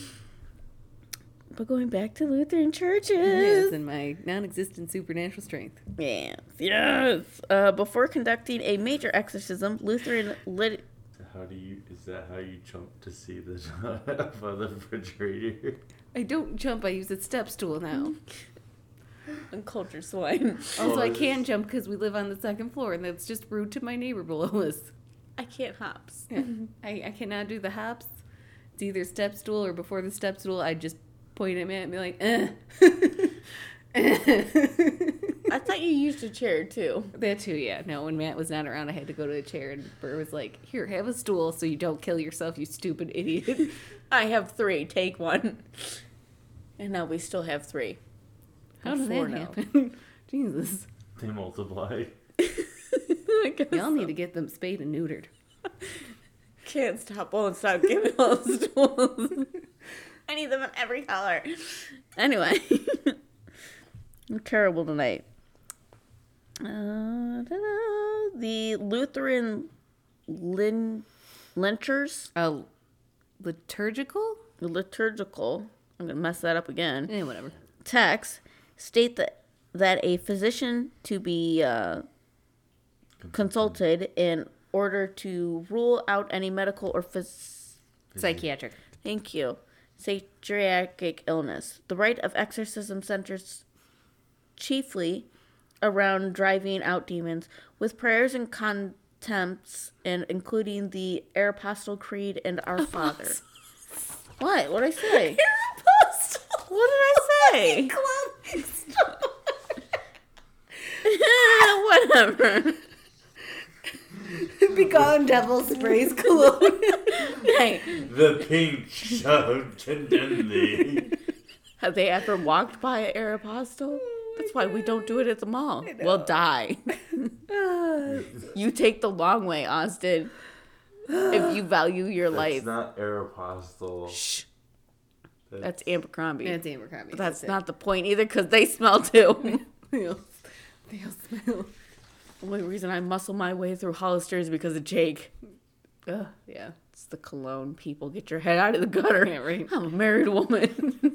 But going back to Lutheran churches. Yes, and my non existent supernatural strength. Yes, yes. Uh, before conducting a major exorcism, Lutheran lit. How do you? Is that how you jump to see the top of the refrigerator? I don't jump, I use a step stool now. Uncultured swine. Also, I can't jump because we live on the second floor, and that's just rude to my neighbor below us. I can't hops. Yeah. I, I cannot do the hops. It's either step stool or before the step stool, I just point at at and be like, eh. I thought you used a chair too. That too, yeah. No, when Matt was not around, I had to go to a chair, and Ber was like, "Here, have a stool, so you don't kill yourself, you stupid idiot." I have three. Take one. And now we still have three. How Have does four that now. happen? Jesus, They multiply. Y'all need so. to get them spayed and neutered. Can't stop. Won't stop giving all the stools. I need them in every color. Anyway, I'm terrible tonight. Uh, da-da. the Lutheran lin- lynchers, Uh, liturgical? liturgical. I'm gonna mess that up again. Eh, whatever. Text state that that a physician to be uh, consulted in order to rule out any medical or phys- Psychiatric. Thank you. Psychiatric illness. The rite of exorcism centers chiefly around driving out demons, with prayers and contempts, and including the Apostle Creed and Our Father. what? What did I say? What did I say? Whatever. Be gone, devil sprays cologne. Hey, The pink shove condemn thee. have they ever walked by an Aeropostale? That's why we don't do it at the mall. We'll die. you take the long way, Austin. if you value your That's life. not Aeropostale. Shh. That's Abercrombie. That's Abercrombie. But that's it. not the point either because they smell too. They all, they all smell. The only reason I muscle my way through Hollister is because of Jake. Ugh, yeah. It's the cologne people. Get your head out of the gutter. Yeah, right. I'm a married woman.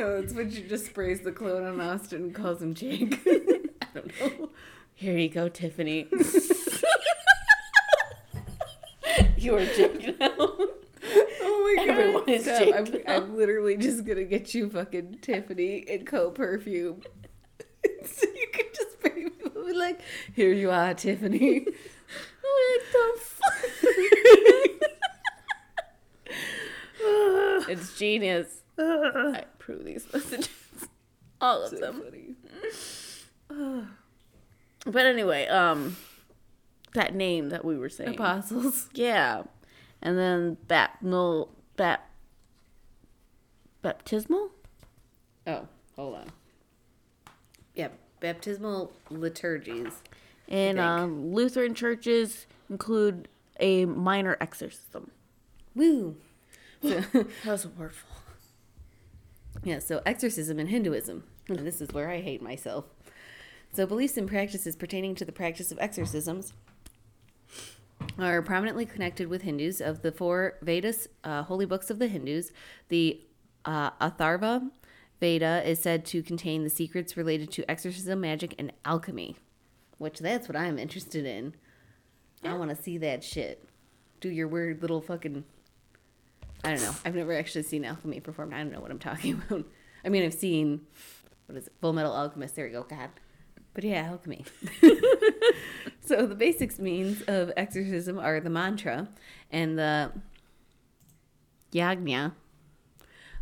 No, it's when she just sprays the cologne on Austin and calls him Jake. I don't know. Here you go, Tiffany. you are Jake now. Oh my god. Everyone is Jake I'm, now. I'm literally just gonna get you fucking Tiffany and Co perfume. so you can just people be like, here you are, Tiffany. what the fuck? it's genius. I approve these messages. All of so them. But anyway, um, that name that we were saying. Apostles. Yeah, and then bap baptismal. Oh, hold on. Yeah, baptismal liturgies. And uh, Lutheran churches include a minor exorcism. Woo. So, That was a wordful. Yeah, so exorcism in Hinduism. And this is where I hate myself. So, beliefs and practices pertaining to the practice of exorcisms are prominently connected with Hindus. Of the four Vedas, uh, holy books of the Hindus, the uh, Atharva Veda is said to contain the secrets related to exorcism, magic, and alchemy, which that's what I'm interested in. I want to see that shit. Do your weird little fucking I don't know. I've never actually seen alchemy performed. I don't know what I'm talking about. I mean, I've seen what is it? Full Metal Alchemist. There we go. God. But yeah, alchemy. so the basics means of exorcism are the mantra and the yagna,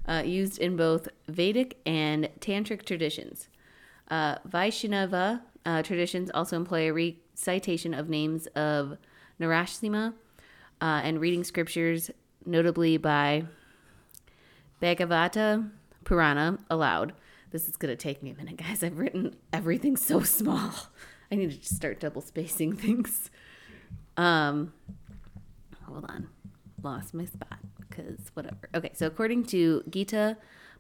uh, used in both Vedic and Tantric traditions. Uh, Vaishnava uh, traditions also employ a recitation of names of Narasimha uh, and reading scriptures, notably by Bhagavata Purana, aloud. This is going to take me a minute, guys. I've written everything so small. I need to just start double spacing things. Um, hold on. Lost my spot because whatever. Okay, so according to Gita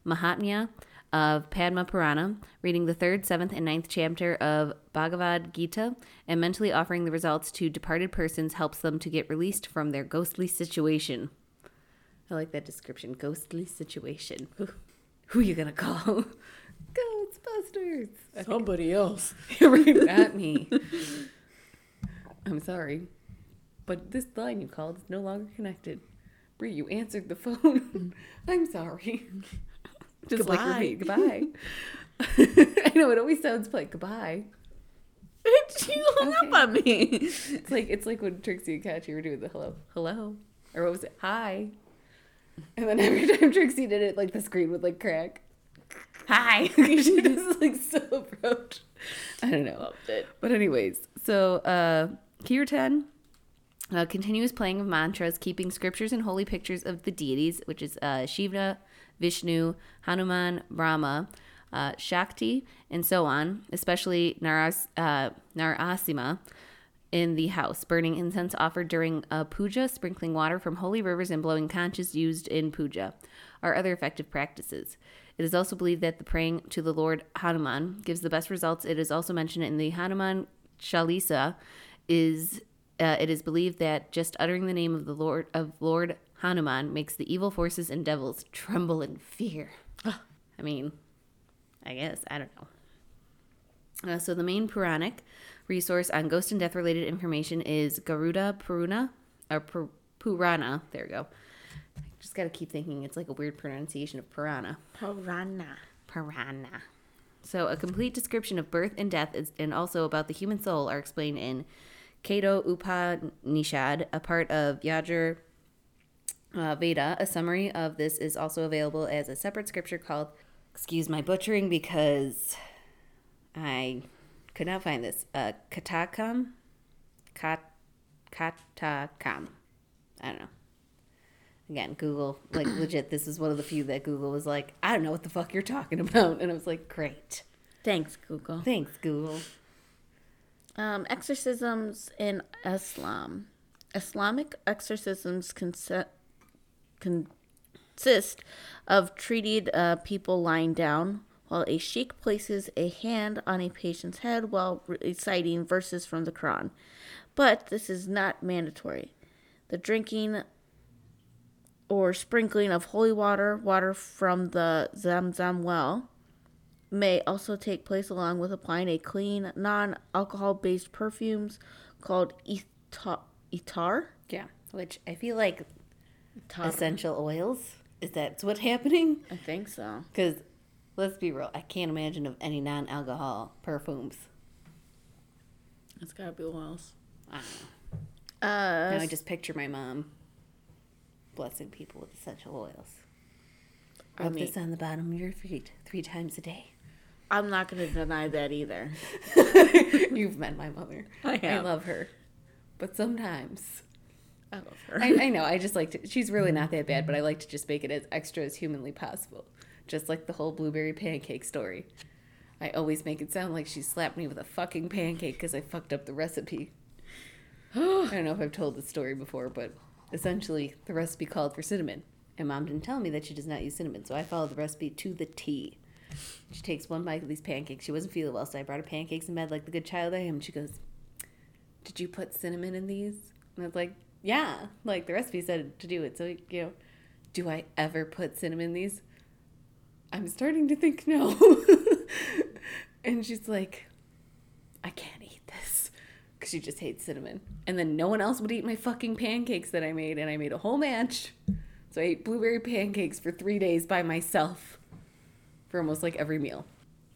Mahatmya of Padma Purana, reading the third, seventh, and ninth chapter of Bhagavad Gita and mentally offering the results to departed persons helps them to get released from their ghostly situation. I like that description. Ghostly situation. Who, who you gonna call? Ghostbusters. Somebody else. right, not me. I'm sorry, but this line you called is no longer connected. Bri, you answered the phone. I'm sorry. Just like Goodbye. repeat goodbye. I know it always sounds like goodbye. you hung Okay. up on me. It's like it's like when Trixie and Katya were doing the hello, hello, or what was it? Hi. And then every time Trixie did it, like the screen would like crack. hi. she just like so approach. I don't know. Loved it. But anyways, so uh Kirtan uh, continuous playing of mantras, keeping scriptures and holy pictures of the deities, which is uh, Shiva, Vishnu, Hanuman, Brahma, uh, Shakti, and so on, especially Naras, uh, Narasimha in the house, burning incense offered during a puja, sprinkling water from holy rivers, and blowing conches used in puja are other effective practices. It is also believed that the praying to the Lord Hanuman gives the best results. It is also mentioned in the Hanuman Chalisa is uh, it is believed that just uttering the name of the Lord of Lord Hanuman makes the evil forces and devils tremble in fear. I mean, I guess I don't know. Uh, so the main Puranic resource on ghost and death related information is Garuda Purana or Pur- Purana. There we go. I just got to keep thinking it's like a weird pronunciation of Purana. Purana. Purana. So, a complete description of birth and death is, and also about the human soul are explained in Keto Upanishad, a part of Yajur uh, Veda. A summary of this is also available as a separate scripture called, excuse my butchering because I could not find this, uh, Katakam? Kat, Katakam. I don't know. Again, Google, like legit, this is one of the few that Google was like, I don't know what the fuck you're talking about. And I was like, great. Thanks, Google. Thanks, Google. Um, exorcisms in Islam. Islamic exorcisms conse- consist of treated uh, people lying down while a sheikh places a hand on a patient's head while reciting verses from the Quran. But this is not mandatory. The drinking or sprinkling of holy water, water from the Zamzam well, may also take place along with applying a clean, non alcohol based perfumes called itar. Yeah. Which I feel like essential oils, is that what's happening? I think so. Because let's be real, I can't imagine of any non alcohol perfumes. It's gotta be oils. I don't know. Uh, Now I just picture my mom blessing people with essential oils. I Rub mean- this on the bottom of your feet three times a day. I'm not gonna deny that either. You've met my mother. I I love her. But sometimes. I love her. I, I know, I just like to, she's really not that bad, but I mm-hmm. like to just make it as extra as humanly possible. Just like the whole blueberry pancake story. I always make it sound like she slapped me with a fucking pancake because I fucked up the recipe. I don't know if I've told this story before, but essentially the recipe called for cinnamon. And mom didn't tell me that she does not use cinnamon, so I followed the recipe to the T. She takes one bite of these pancakes. She wasn't feeling well, so I brought her pancakes in bed like the good child I am. She goes, Did you put cinnamon in these? And I was like, Yeah, like the recipe said to do it. So, you know, do I ever put cinnamon in these? I'm starting to think no. and she's like, I can't eat this because she just hates cinnamon. And then no one else would eat my fucking pancakes that I made, and I made a whole batch. So I ate blueberry pancakes for three days by myself for almost like every meal.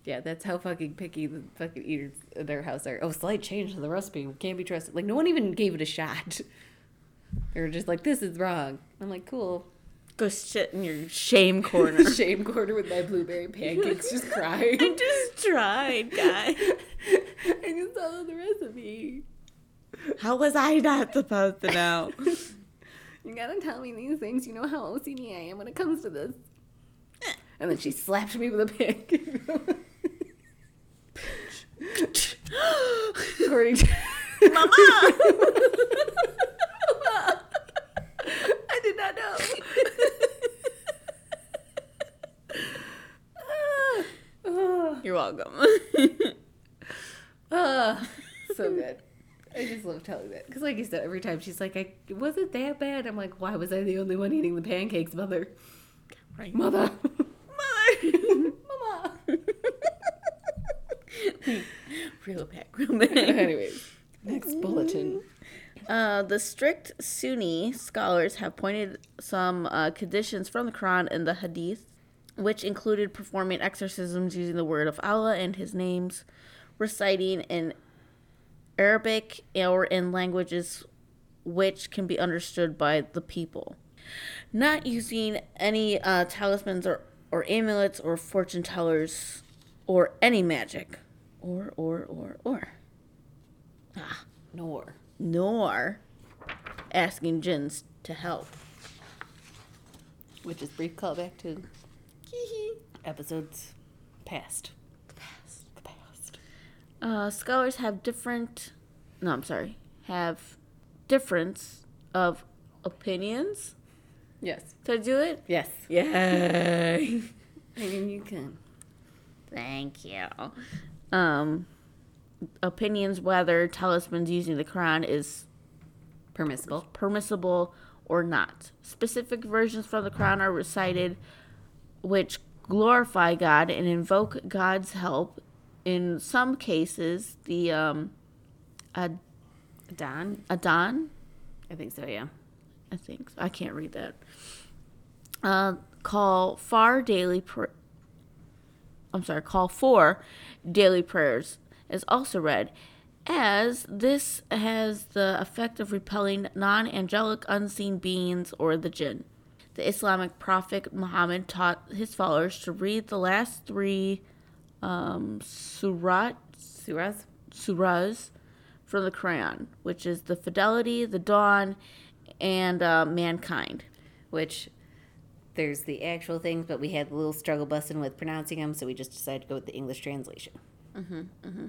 Yeah, that's how fucking picky the fucking eaters in their house are. Oh, slight change to the recipe. Can't be trusted. Like, no one even gave it a shot. They were just like, this is wrong. I'm like, cool. Go sit in your shame corner. Shame corner with my blueberry pancakes, just crying. I just tried, guy. I just followed the recipe. How was I not supposed to know? You gotta tell me these things. You know how OCD I am when it comes to this. And then she slapped me with a pancake. According to Mama! I did not know. You're welcome. ah, so good. I just love telling that because, like you said, every time she's like, "I wasn't that bad?" I'm like, "Why was I the only one eating the pancakes, mother? right. Mother, Mother! mama." Real back, real back. Anyways, next bulletin. Uh, the strict Sunni scholars have pointed some uh, conditions from the Quran and the Hadith, which included performing exorcisms using the word of Allah and His names, reciting in Arabic or in languages which can be understood by the people, not using any uh, talismans or or amulets or fortune tellers or any magic. Or, or, or, or. Ah, Nor. nor asking jinns to help. Which is brief callback to episodes past. The past. Uh, scholars have different, no, I'm sorry, have difference of opinions. Yes. To do it? Yes. Yay! I mean, you can. Thank you. Um, opinions whether talismans using the Quran is Permissible. permissible or not. Specific versions from the Quran are recited which glorify God and invoke God's help. In some cases, the um, Ad- Don? Adhan, I think so, yeah. I think I can't read that. Uh, call far daily. I'm sorry. Call for daily prayers is also read, as this has the effect of repelling non-angelic unseen beings or the jinn. The Islamic prophet Muhammad taught his followers to read the last three um, surat Surahs? surahs from the Quran, which is the Fidelity, the Dawn, and uh, Mankind. Which there's the actual things, but we had a little struggle busting with pronouncing them, so we just decided to go with the English translation. Mm-hmm, mm-hmm.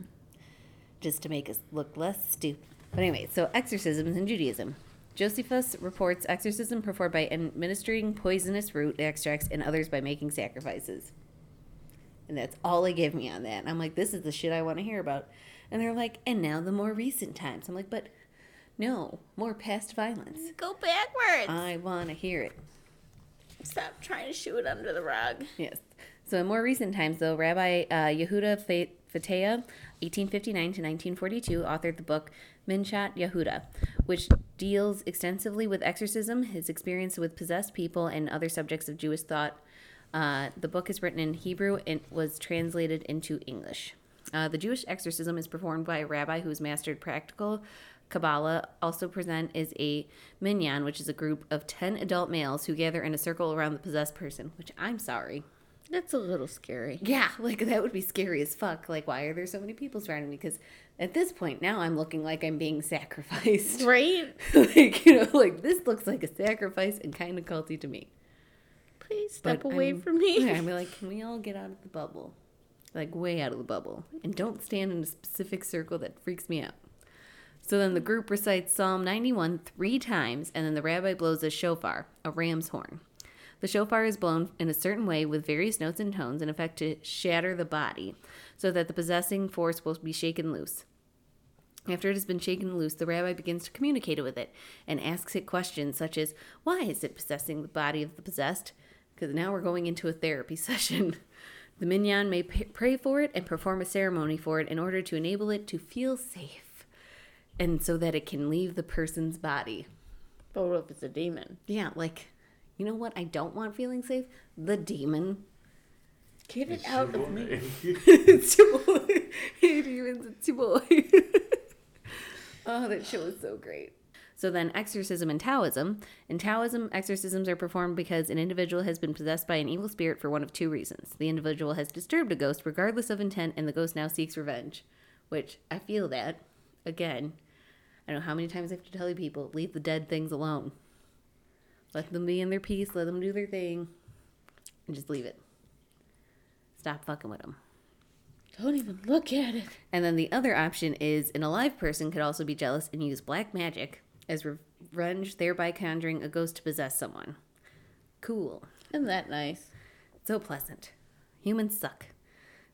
Just to make us look less stupid. But anyway, so exorcisms in Judaism. Josephus reports exorcism performed by administering poisonous root extracts and others by making sacrifices. And that's all they give me on that. And I'm like, this is the shit I want to hear about. And they're like, and now the more recent times. I'm like, but no, more past violence. Go backwards. I want to hear it. Stop trying to shoot it under the rug. Yes. So in more recent times, though, Rabbi uh, Yehuda Fa- 1859 to 1942, authored the book Minchat Yehuda, which deals extensively with exorcism, his experience with possessed people, and other subjects of Jewish thought. Uh, the book is written in Hebrew and was translated into English. Uh, the Jewish exorcism is performed by a rabbi who has mastered practical Kabbalah. Also present is a minyan, which is a group of 10 adult males who gather in a circle around the possessed person, which I'm sorry. That's a little scary. Yeah, like that would be scary as fuck. Like, why are there so many people surrounding me? Because at this point now, I'm looking like I'm being sacrificed. Right? like, you know, like this looks like a sacrifice and kind of culty to me. Please step But away I'm- from me. Yeah, be like, can we all get out of the bubble? Like, way out of the bubble. And don't stand in a specific circle that freaks me out. So then the group recites Psalm 91 three times, and then the rabbi blows a shofar, a ram's horn. The shofar is blown in a certain way with various notes and tones in effect to shatter the body, so that the possessing force will be shaken loose. After it has been shaken loose, the rabbi begins to communicate with it and asks it questions such as, Why is it possessing the body of the possessed? Because now we're going into a therapy session. The minyan may pray for it and perform a ceremony for it in order to enable it to feel safe and so that it can leave the person's body. But what if it's a demon? Yeah, like, you know what? I don't want feeling safe? The demon. Get it out of me. it's your boy. Hey, demons, it's your boy. oh, that show is so great. So then, exorcism and Taoism. In Taoism, exorcisms are performed because an individual has been possessed by an evil spirit for one of two reasons. The individual has disturbed a ghost regardless of intent, and the ghost now seeks revenge. Which I feel that. Again, I don't know how many times I have to tell you people leave the dead things alone. Let them be in their peace, let them do their thing, and just leave it. Stop fucking with them. Don't even look at it. And then the other option is an alive person could also be jealous and use black magic as revenge, thereby conjuring a ghost to possess someone. Cool. Isn't that nice? So pleasant. Humans suck.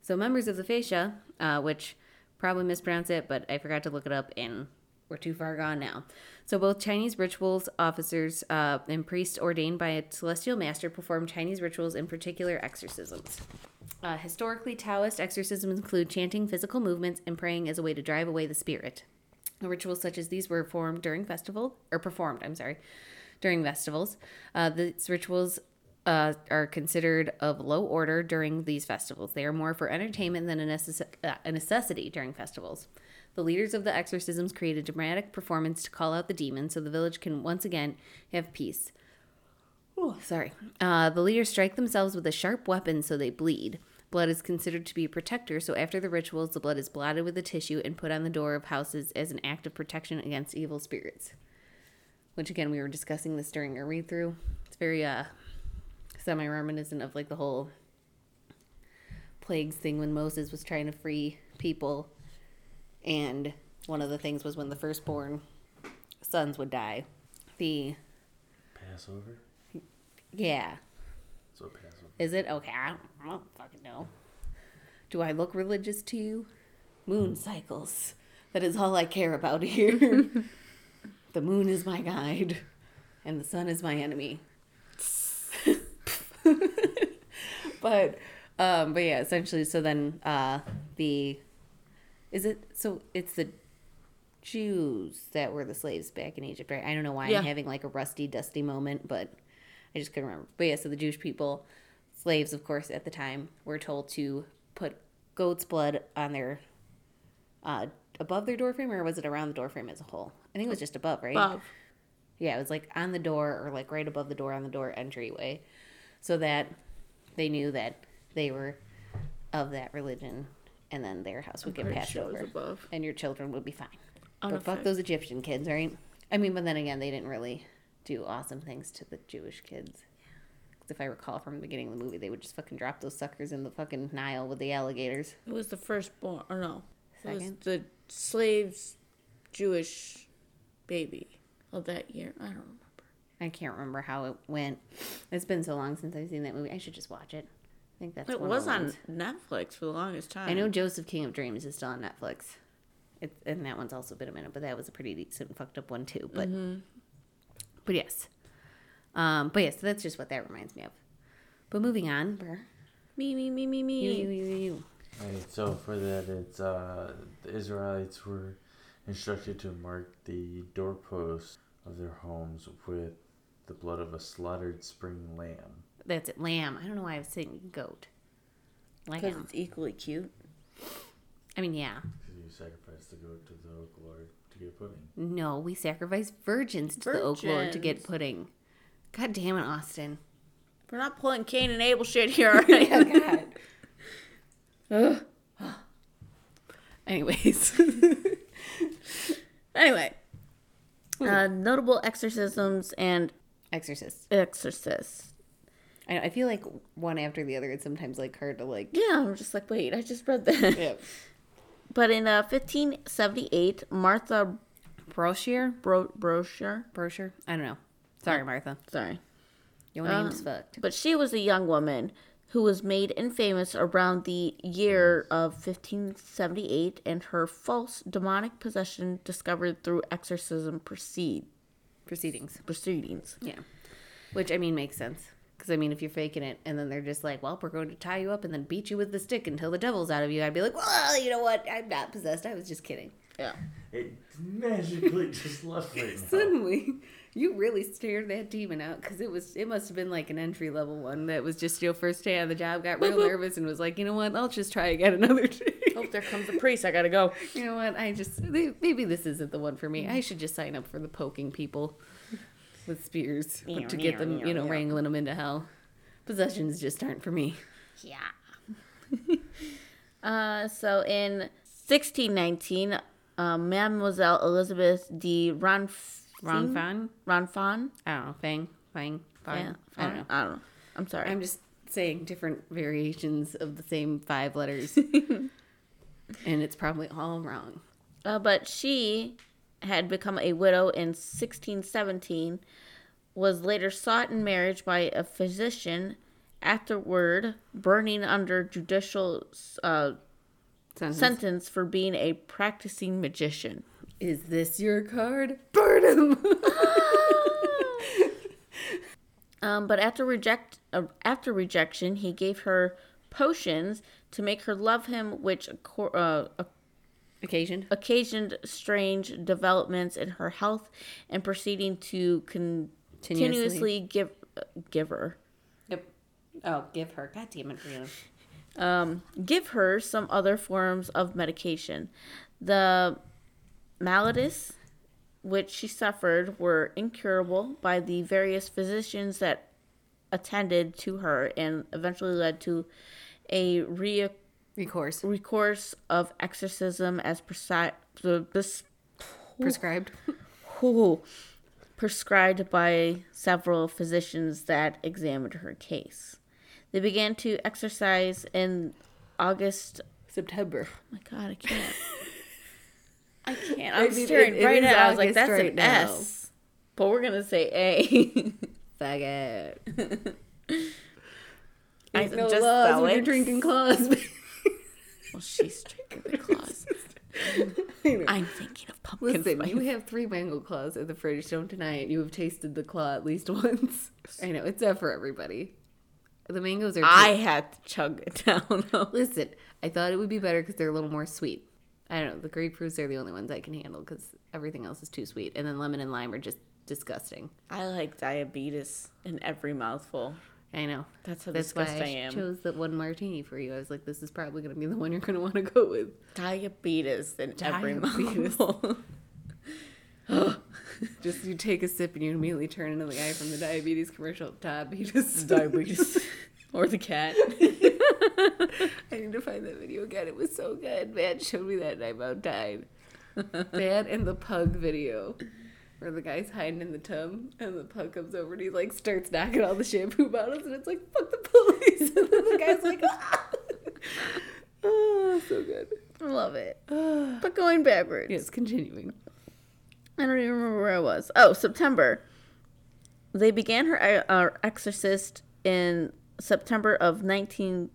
So members of the fascia, uh, which probably mispronounce it, but I forgot to look it up and we're too far gone now. So both Chinese rituals officers uh, and priests ordained by a celestial master perform Chinese rituals, in particular exorcisms. Uh, historically, Taoist exorcisms include chanting physical movements and praying as a way to drive away the spirit. Rituals such as these were formed during festival or performed. I'm sorry, during festivals. Uh, these rituals uh, are considered of low order during these festivals. They are more for entertainment than a, necess- uh, a necessity during festivals. The leaders of the exorcisms create a dramatic performance to call out the demons so the village can once again have peace. Oh, sorry. Uh, the leaders strike themselves with a sharp weapon so they bleed. Blood is considered to be a protector, so after the rituals, the blood is blotted with a tissue and put on the door of houses as an act of protection against evil spirits. Which, again, we were discussing this during our read through. It's very uh, semi reminiscent of like the whole plagues thing when Moses was trying to free people. And one of the things was when the firstborn sons would die. The, Passover. yeah, So Passover. Is it okay? I don't, I don't fucking know. Do I look religious to you? Moon cycles. That is all I care about here. the moon is my guide, and the sun is my enemy. but, um, but yeah, essentially. So then, uh, the is it so? It's the Jews that were the slaves back in Egypt, right? I don't know why Yeah. I'm having like a rusty, dusty moment, but I just couldn't remember. But yeah, so the Jewish people, slaves, of course, at the time, were told to put goat's blood on their, uh, above their doorframe, or was it around the doorframe as a whole? I think it was just above, right? Above. Yeah, it was like on the door or like right above the door on the door entryway, so that they knew that they were of that religion, and then their house would get passed sure it was over, above. and your children would be fine. But fuck those Egyptian kids, right? I mean, but then again, they didn't really do awesome things to the Jewish kids. 'Cause if I recall from the beginning of the movie, they would just fucking drop those suckers in the fucking Nile with the alligators. It was the firstborn, or no, it was Second? the slave's Jewish baby of that year. I don't remember. I can't remember how it went. It's been so long since I've seen that movie. I should just watch it. I think that's It was on. Netflix for the longest time. I know Joseph King of Dreams is still on Netflix. It, and that one's also been a minute, but that was a pretty decent fucked up one too. But but yes, um, but yes, So that's just what that reminds me of. But moving on, brr. Me, me, me, me, me. you, you, you, you. Alright, so for that, it's uh, the Israelites were instructed to mark the doorposts of their homes with the blood of a slaughtered spring lamb. That's it. Lamb. I don't know why I was saying goat. Because it's equally cute. I mean, yeah. Because you sacrifice the goat to the oak lord to get pudding. No, we sacrifice virgins to the Oak Lord to get Virgins. pudding. God damn it, Austin. We're not pulling Cain and Abel shit here, alright? God. Anyways. anyway. Uh, notable exorcisms and Exorcist. exorcists. I, I feel like one after the other. It's sometimes like hard to like. Yeah, I'm just like, wait, I just read that. Yeah. But in uh, 1578, Martha Brochure. Bro- Brochure, Brochure. I don't know. Sorry, Martha. sorry, Your name's fucked. but she was a young woman who was made infamous around the year of 1578, and her false demonic possession discovered through exorcism proceed Proceedings. proceedings. Yeah. Which I mean makes sense. Because I mean, if you're faking it and then they're just like, "Well, we're going to tie you up and then beat you with the stick until the devil's out of you," I'd be like, "Well, you know what? I'm not possessed. I was just kidding." Yeah. It magically just left right now. Suddenly, you really stared that demon out because it was it must have been like an entry level one that was just your first day on the job, got real nervous and was like, "You know what? I'll just try again another day." Oh, there comes the priest. I gotta go. you know what? I just maybe this isn't the one for me. I should just sign up for the poking people with spears to get them, you know, wrangling them into hell. Possessions just aren't for me. Yeah. uh, so in 1619, uh, Mademoiselle Elizabeth de Ronf- Ronfan? Ronfan? I don't know. Fang, Fang, Fang. Yeah, I don't know. I don't know. I'm sorry. I'm just saying different variations of the same five letters, and it's probably all wrong. Uh, but she had become a widow in 1617, was later sought in marriage by a physician, afterward burning under judicial uh, Sentence. sentence for being a practicing magician. Is this your card? Burn him. Um, but after reject uh, after rejection, he gave her potions to make her love him, which uh, Occasion. occasioned strange developments in her health, and proceeding to continuously give uh, give her Yep. Oh, give her. God damn it, Brianna. um, give her some other forms of medication. The maladies which she suffered were incurable by the various physicians that attended to her and eventually led to a re- Recourse. recourse of exorcism as presi- pres- Prescribed. Prescribed by several physicians that examined her case. They began to exercise in August. September. Oh my God, I can't. I can't. I I'm mean, staring it- it right is at. it. I was like, "That's right an now. S," but we're gonna say A. Fuck it. I no just laws when you're it. drinking claws. well, she's drinking the claws. I'm thinking of pumpkin Listen, spice. you have three mango claws in the fridge. Don't deny it. You have tasted the claw at least once. I know it's not for everybody. The mangoes are. I had to chug it down. listen. I thought it would be better because they're a little more sweet. I don't know. The grapefruits are the only ones I can handle because everything else is too sweet. And then lemon and lime are just disgusting. I like diabetes in every mouthful. I know. That's how That's why I I am. chose the one martini for you. I was like, this is probably going to be the one you're going to want to go with. Diabetes in every Diabetes. Just you take a sip and you immediately turn into the guy from the diabetes commercial. Diabetes. diabetes. or the cat. I need to find that video again. It was so good. Matt showed me that and I about died. That and the pug video. Where the guy's hiding in the tub and the pug comes over and he like starts knocking all the shampoo bottles and it's like, fuck the police. And then the guy's like, ah. oh, so good. I love it. But going backwards. yes, continuing. I don't even remember where I was. Oh, September. They began her uh, exorcist in September of 19...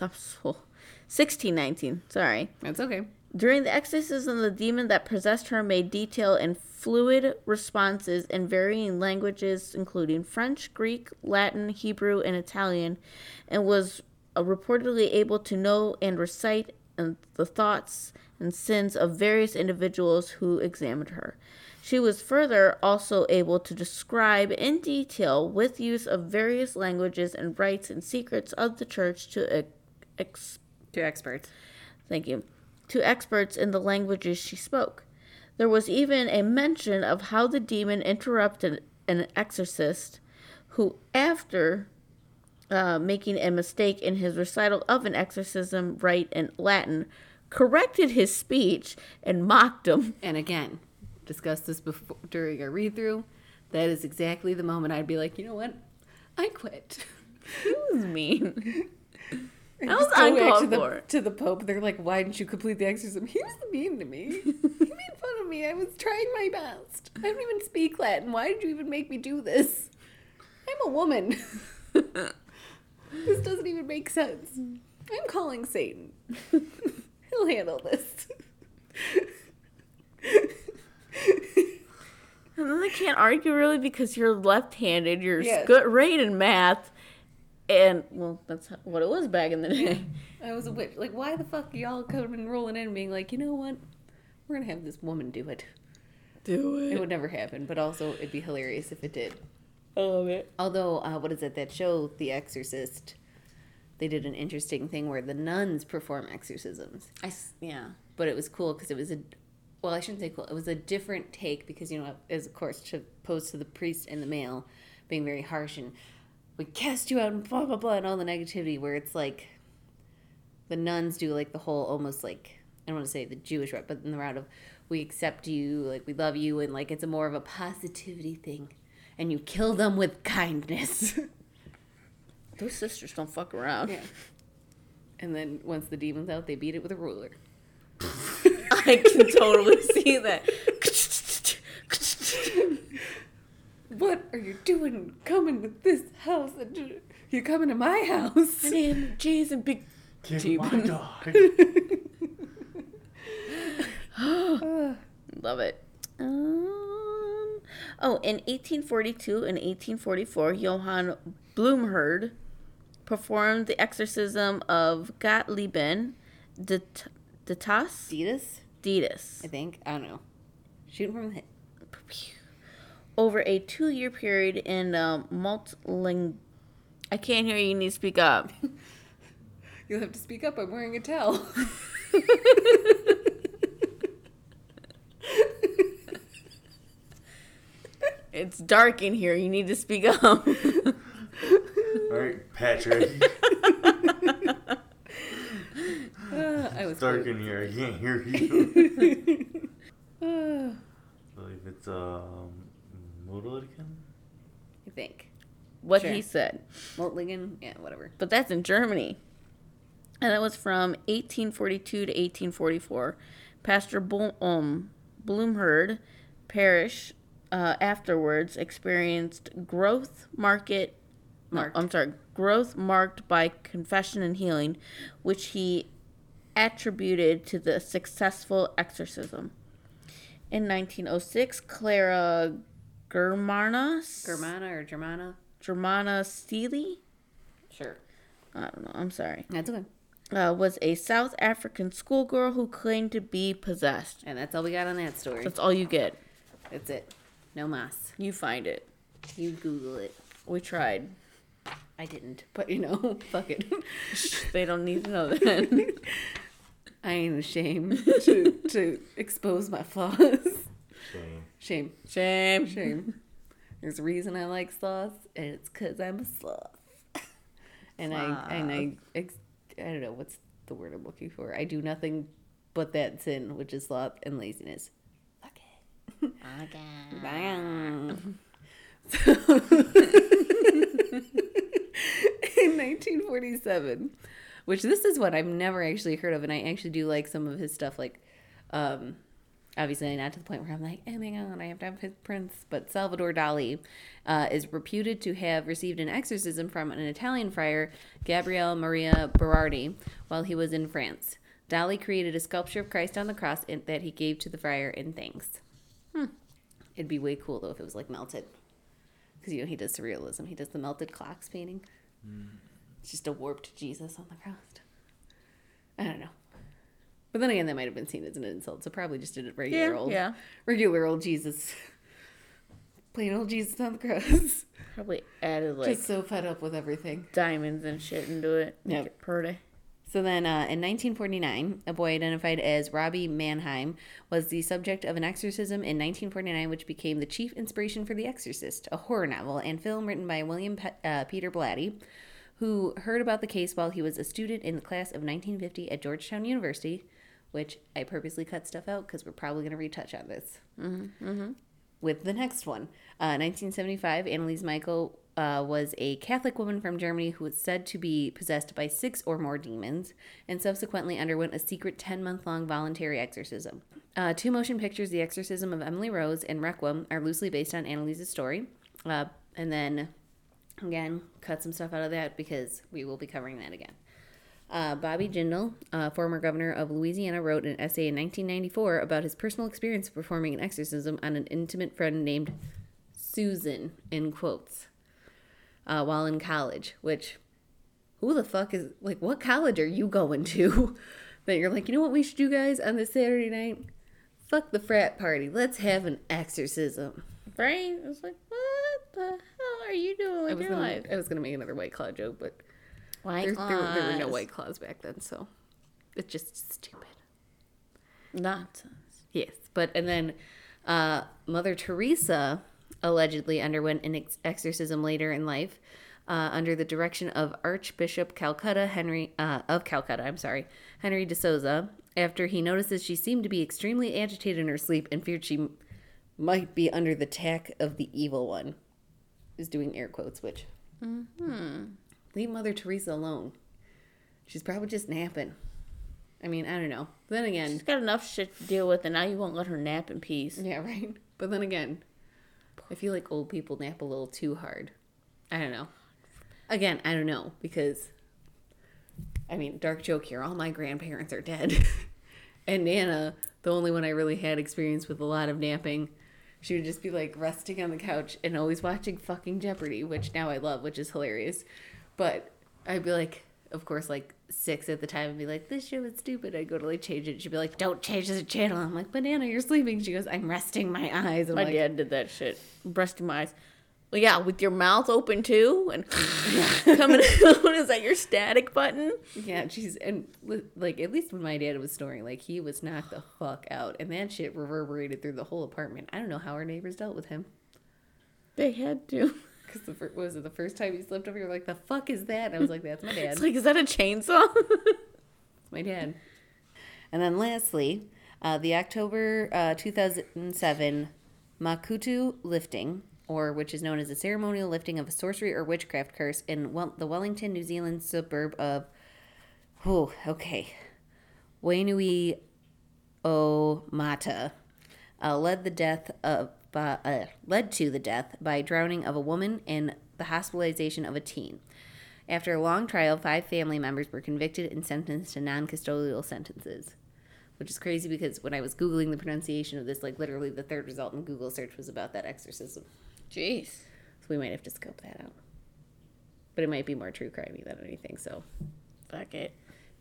oh, 1619. Sorry. That's okay. During the exorcism, the demon that possessed her made detail and fluid responses in varying languages, including French, Greek, Latin, Hebrew, and Italian, and was uh, reportedly able to know and recite the thoughts and sins of various individuals who examined her. She was further also able to describe in detail, with use of various languages and rites and secrets of the church, to ex- To experts. Thank you. To experts in the languages she spoke. There was even a mention of how the demon interrupted an exorcist who, after uh, making a mistake in his recital of an exorcism rite in Latin, corrected his speech and mocked him. And again, discussed this before during our read through. That is exactly the moment I'd be like, you know what? I quit. He was mean. I was uncalled to the, for. to the Pope. They're like, why didn't you complete the exorcism? He was mean to me. he made fun of me. I was trying my best. I don't even speak Latin. Why did you even make me do this? I'm a woman. this doesn't even make sense. I'm calling Satan. He'll handle this. And then they can't argue really because you're left-handed. You're Yes. good, great in math, and well, that's what it was back in the day. I was a witch. Like, why the fuck y'all coming rolling in being like, you know what? We're gonna have this woman do it. Do It It would never happen, but also it'd be hilarious if it did. I love it. Although, uh, what is it? That show, The Exorcist, they did an interesting thing where the nuns perform exorcisms. I s- yeah. But it was cool because it was a, well, I shouldn't say cool. It was a different take because, you know, as of course, to opposed to the priest and the male being very harsh and we cast you out and blah, blah, blah, and all the negativity, where it's like the nuns do like the whole almost like, I don't want to say the Jewish route, but in the route of we accept you, like we love you, and like it's a more of a positivity thing. And you kill them with kindness. Those sisters don't fuck around. Yeah. And then once the demon's out, they beat it with a ruler. I can totally see that. What are you doing coming to this house? You're coming to my house. My name is and Big. Kick my dog. Love it. Um, oh, in 1842 and 1844, Johann Blumhardt performed the exorcism of Gottliebin de, de Tas Adidas, Ditas I think. I don't know. Shooting from the hip. over a two-year period in um, multiling. I can't hear you. You need to speak up. You'll have to speak up. I'm wearing a towel. It's dark in here. You need to speak up. All right, Patrick. Uh, I was It's dark in here. I can't hear you. Uh, I believe it's um, Modeligen? I think. What Sure. he said. Moltligen? Yeah, whatever. But that's in Germany. And that was from 1842 to 1844. Pastor Bl- um, Blumhardt parish uh, afterwards experienced growth market. no, Marked. I'm sorry, growth marked by confession and healing, which he attributed to the successful exorcism. In 1906, Clara Germanas, Germana or Germana? Germana Steely, Sure. I don't know, I'm sorry, That's okay. uh, was a South African schoolgirl who claimed to be possessed. And that's all we got on that story. That's all you get. That's it. No mas. You find it. You Google it. We tried. I didn't, but you know, fuck it. They don't need to know that. I ain't ashamed to, to expose my flaws. Shame. Shame. Shame. Shame. There's a reason I like sloths, and it's because I'm a sloth. And I and I ex- I don't know what's the word I'm looking for. I do nothing but that sin, which is sloth and laziness. Fuck it. Bang. in 1947, which this is what I've never actually heard of, and I actually do like some of his stuff. Like, um, obviously not to the point where I'm like, oh my god, I have to have his prints. But Salvador Dali uh, is reputed to have received an exorcism from an Italian friar, Gabriele Maria Berardi, while he was in France. Dali created a sculpture of Christ on the cross that he gave to the friar in thanks. It'd be way cool though if it was like melted. Because you know he does surrealism. He does the melted clocks painting. It's just a warped Jesus on the cross. I don't know. But then again, that might have been seen as an insult. So probably just did a regular Yeah, old, yeah. regular old Jesus, plain old Jesus on the cross. Probably added like just so fed up with everything. diamonds and shit into it. Yep. Make it pretty. So then, uh, in 1949, a boy identified as Robbie Mannheim was the subject of an exorcism in 1949, which became the chief inspiration for The Exorcist, a horror novel and film written by William Pe- uh, Peter Blatty, who heard about the case while he was a student in the class of 1950 at Georgetown University, which I purposely cut stuff out because we're probably going to retouch on this with the next one. Uh, 1975, Anneliese Michael uh, was a Catholic woman from Germany who was said to be possessed by six or more demons and subsequently underwent a secret 10 month long voluntary exorcism. Uh, two motion pictures, The Exorcism of Emily Rose and Requiem, are loosely based on Anneliese's story. Uh, and then, again, cut some stuff out of that because we will be covering that again. Uh, Bobby Jindal, uh, former governor of Louisiana, wrote an essay in 1994 about his personal experience performing an exorcism on an intimate friend named Susan, in quotes, uh, while in college. Which, who the fuck is, like, what college are you going to that you're like, you know what we should do, guys, on this Saturday night? Fuck the frat party. Let's have an exorcism. Right? Was like, what the hell are you doing I with was your gonna, life? I was gonna make another White Claw joke, but White there, there, there were no White Claws back then, so it's just stupid. Nonsense. Yes, but and then uh, Mother Teresa allegedly underwent an ex- exorcism later in life uh, under the direction of Archbishop Calcutta Henry uh, of Calcutta. I'm sorry, Henry D'Souza. After he notices she seemed to be extremely agitated in her sleep and feared she m- might be under the attack of the evil one, is doing air quotes. Which leave Mother Teresa alone. She's probably just napping. I mean, I don't know. Then again, She's got enough shit to deal with, and now you won't let her nap in peace. Yeah, right. But then again, I feel like old people nap a little too hard. I don't know. Again, I don't know because I mean, dark joke here, all my grandparents are dead. and Nana, the only one I really had experience with a lot of napping, she would just be like resting on the couch and always watching fucking Jeopardy, which now I love, which is hilarious. But I'd be like, of course, like six at the time, and be like, "This show is stupid." I'd go to like change it. She'd be like, "Don't change the channel." I'm like, "Banana, you're sleeping." She goes, "I'm resting my eyes." I'm My like, dad did that shit. Resting my eyes. Well, yeah, with your mouth open too, and coming out. Is that your static button? Yeah, she's and like at least when my dad was snoring, like he was knocked the fuck out, and that shit reverberated through the whole apartment. I don't know how our neighbors dealt with him, They had to. Because the fir- was it the first time he slept over? You're like, the fuck is that? And I was like, that's my dad. It's like, is that a chainsaw? It's my dad. And then lastly, uh, the October uh, 2007 Makutu lifting, or which is known as the ceremonial lifting of a sorcery or witchcraft curse in well- the Wellington, New Zealand suburb of, oh, okay, Wainui O Mata, uh, led the death of uh, uh, led to the death by drowning of a woman and the hospitalization of a teen. After a long trial, five family members were convicted and sentenced to non-custodial sentences, which is crazy because when I was googling the pronunciation of this, like literally the third result in Google search was about that exorcism. Jeez. So we might have to scope that out. But it might be more true crimey than anything. So, Fuck it.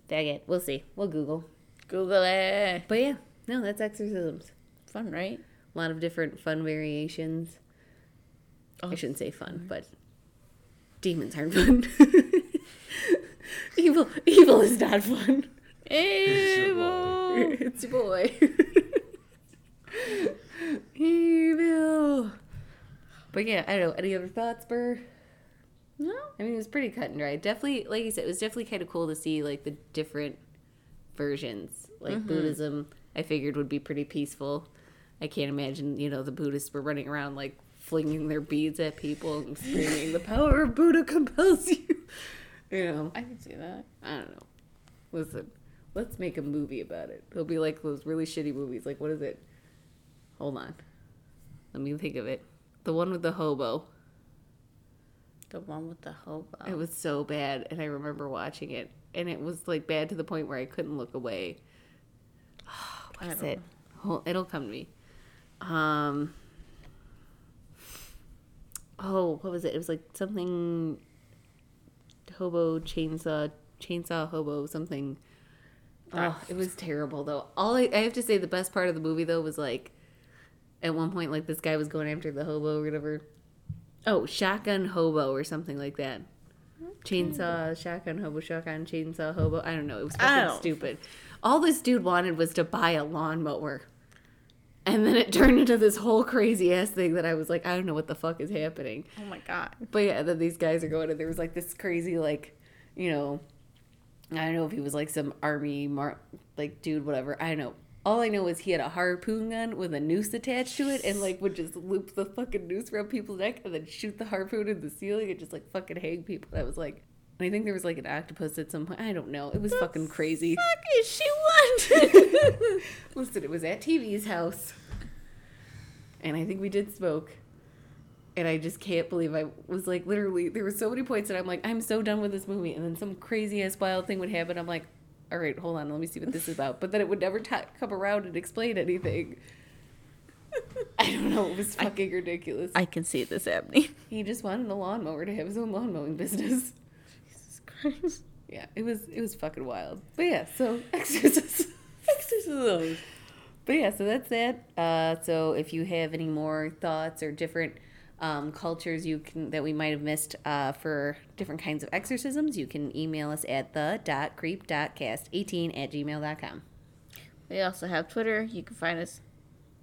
dag it. We'll see. We'll Google. Google it. But yeah, no, that's exorcisms. Fun, right? A lot of different fun variations. Oh, I shouldn't say fun, but demons aren't fun. evil, evil is not fun. Evil. It's your boy. evil. But yeah, I don't know. Any other thoughts, Ber? No. I mean, it was pretty cut and dry. Definitely, like you said, it was definitely kind of cool to see like the different versions. Like mm-hmm. Buddhism, I figured would be pretty peaceful. I can't imagine, you know, the Buddhists were running around like flinging their beads at people and screaming, "The power of Buddha compels you." You know, I can see that. I don't know. Listen, let's make a movie about it. It'll be like those really shitty movies. Like, what is it? Hold on. Let me think of it. The one with the hobo. The one with the hobo. It was so bad, and I remember watching it, and it was like bad to the point where I couldn't look away. I What is it? Hold, it'll come to me. Um. Oh, what was it? It was like something. Hobo chainsaw, chainsaw hobo something. Oh, it was terrible though. All I, I have to say, the best part of the movie though was like, at one point, like this guy was going after the hobo or whatever. Oh, shotgun hobo or something like that. Chainsaw, shotgun hobo, shotgun, chainsaw hobo. I don't know. It was fucking stupid. All this dude wanted was to buy a lawnmower. And then it turned into this whole crazy ass thing that I was like, I don't know what the fuck is happening. Oh my god. But yeah, then these guys are going, and there was like this crazy, like, you know, I don't know if he was like some army, mar- like, dude, whatever. I don't know. All I know is he had a harpoon gun with a noose attached to it, and like would just loop the fucking noose around people's neck, and then shoot the harpoon in the ceiling and just like fucking hang people. That was like, I think there was like an octopus at some point. I don't know. It was fucking crazy. Fuck is she want? Listen, it was at TV's house. And I think we did smoke. And I just can't believe I was like, literally, there were so many points that I'm like, I'm so done with this movie. And then some crazy ass wild thing would happen. I'm like, all right, hold on, let me see what this is about. But then it would never t- come around and explain anything. I don't know. It was fucking ridiculous. I can see this happening. he just wanted a lawnmower to have his own lawn mowing business. Christ. Yeah, it was it was fucking wild. But yeah, so exorcisms. exorcism. But yeah, so that's that. Uh, so if you have any more thoughts or different um, cultures you can that we might have missed uh, for different kinds of exorcisms, you can email us at the dot creep dot cast eighteen at gmail.com. We also have Twitter. You can find us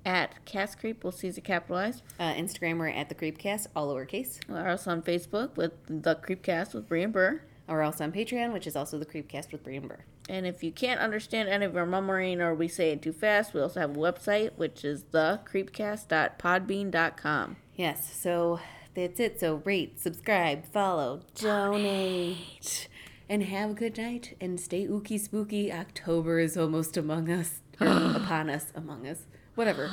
at Cast Creep. We'll see it capitalized. Uh, Instagram we're at the creepcast, all lowercase. We're also on Facebook with the Creepcast with Bri and Ber. We're also on Patreon, which is also the creepcast with Bri and Ber. And if you can't understand any of our murmuring or we say it too fast, we also have a website, which is thecreepcast.podbean.com. Yes, so that's it. So rate, subscribe, follow, donate, and have a good night. And stay ooky spooky. October is almost among us, or upon us, among us, whatever.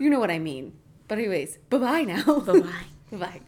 You know what I mean. But anyways, bye bye now. Bye-bye. bye bye.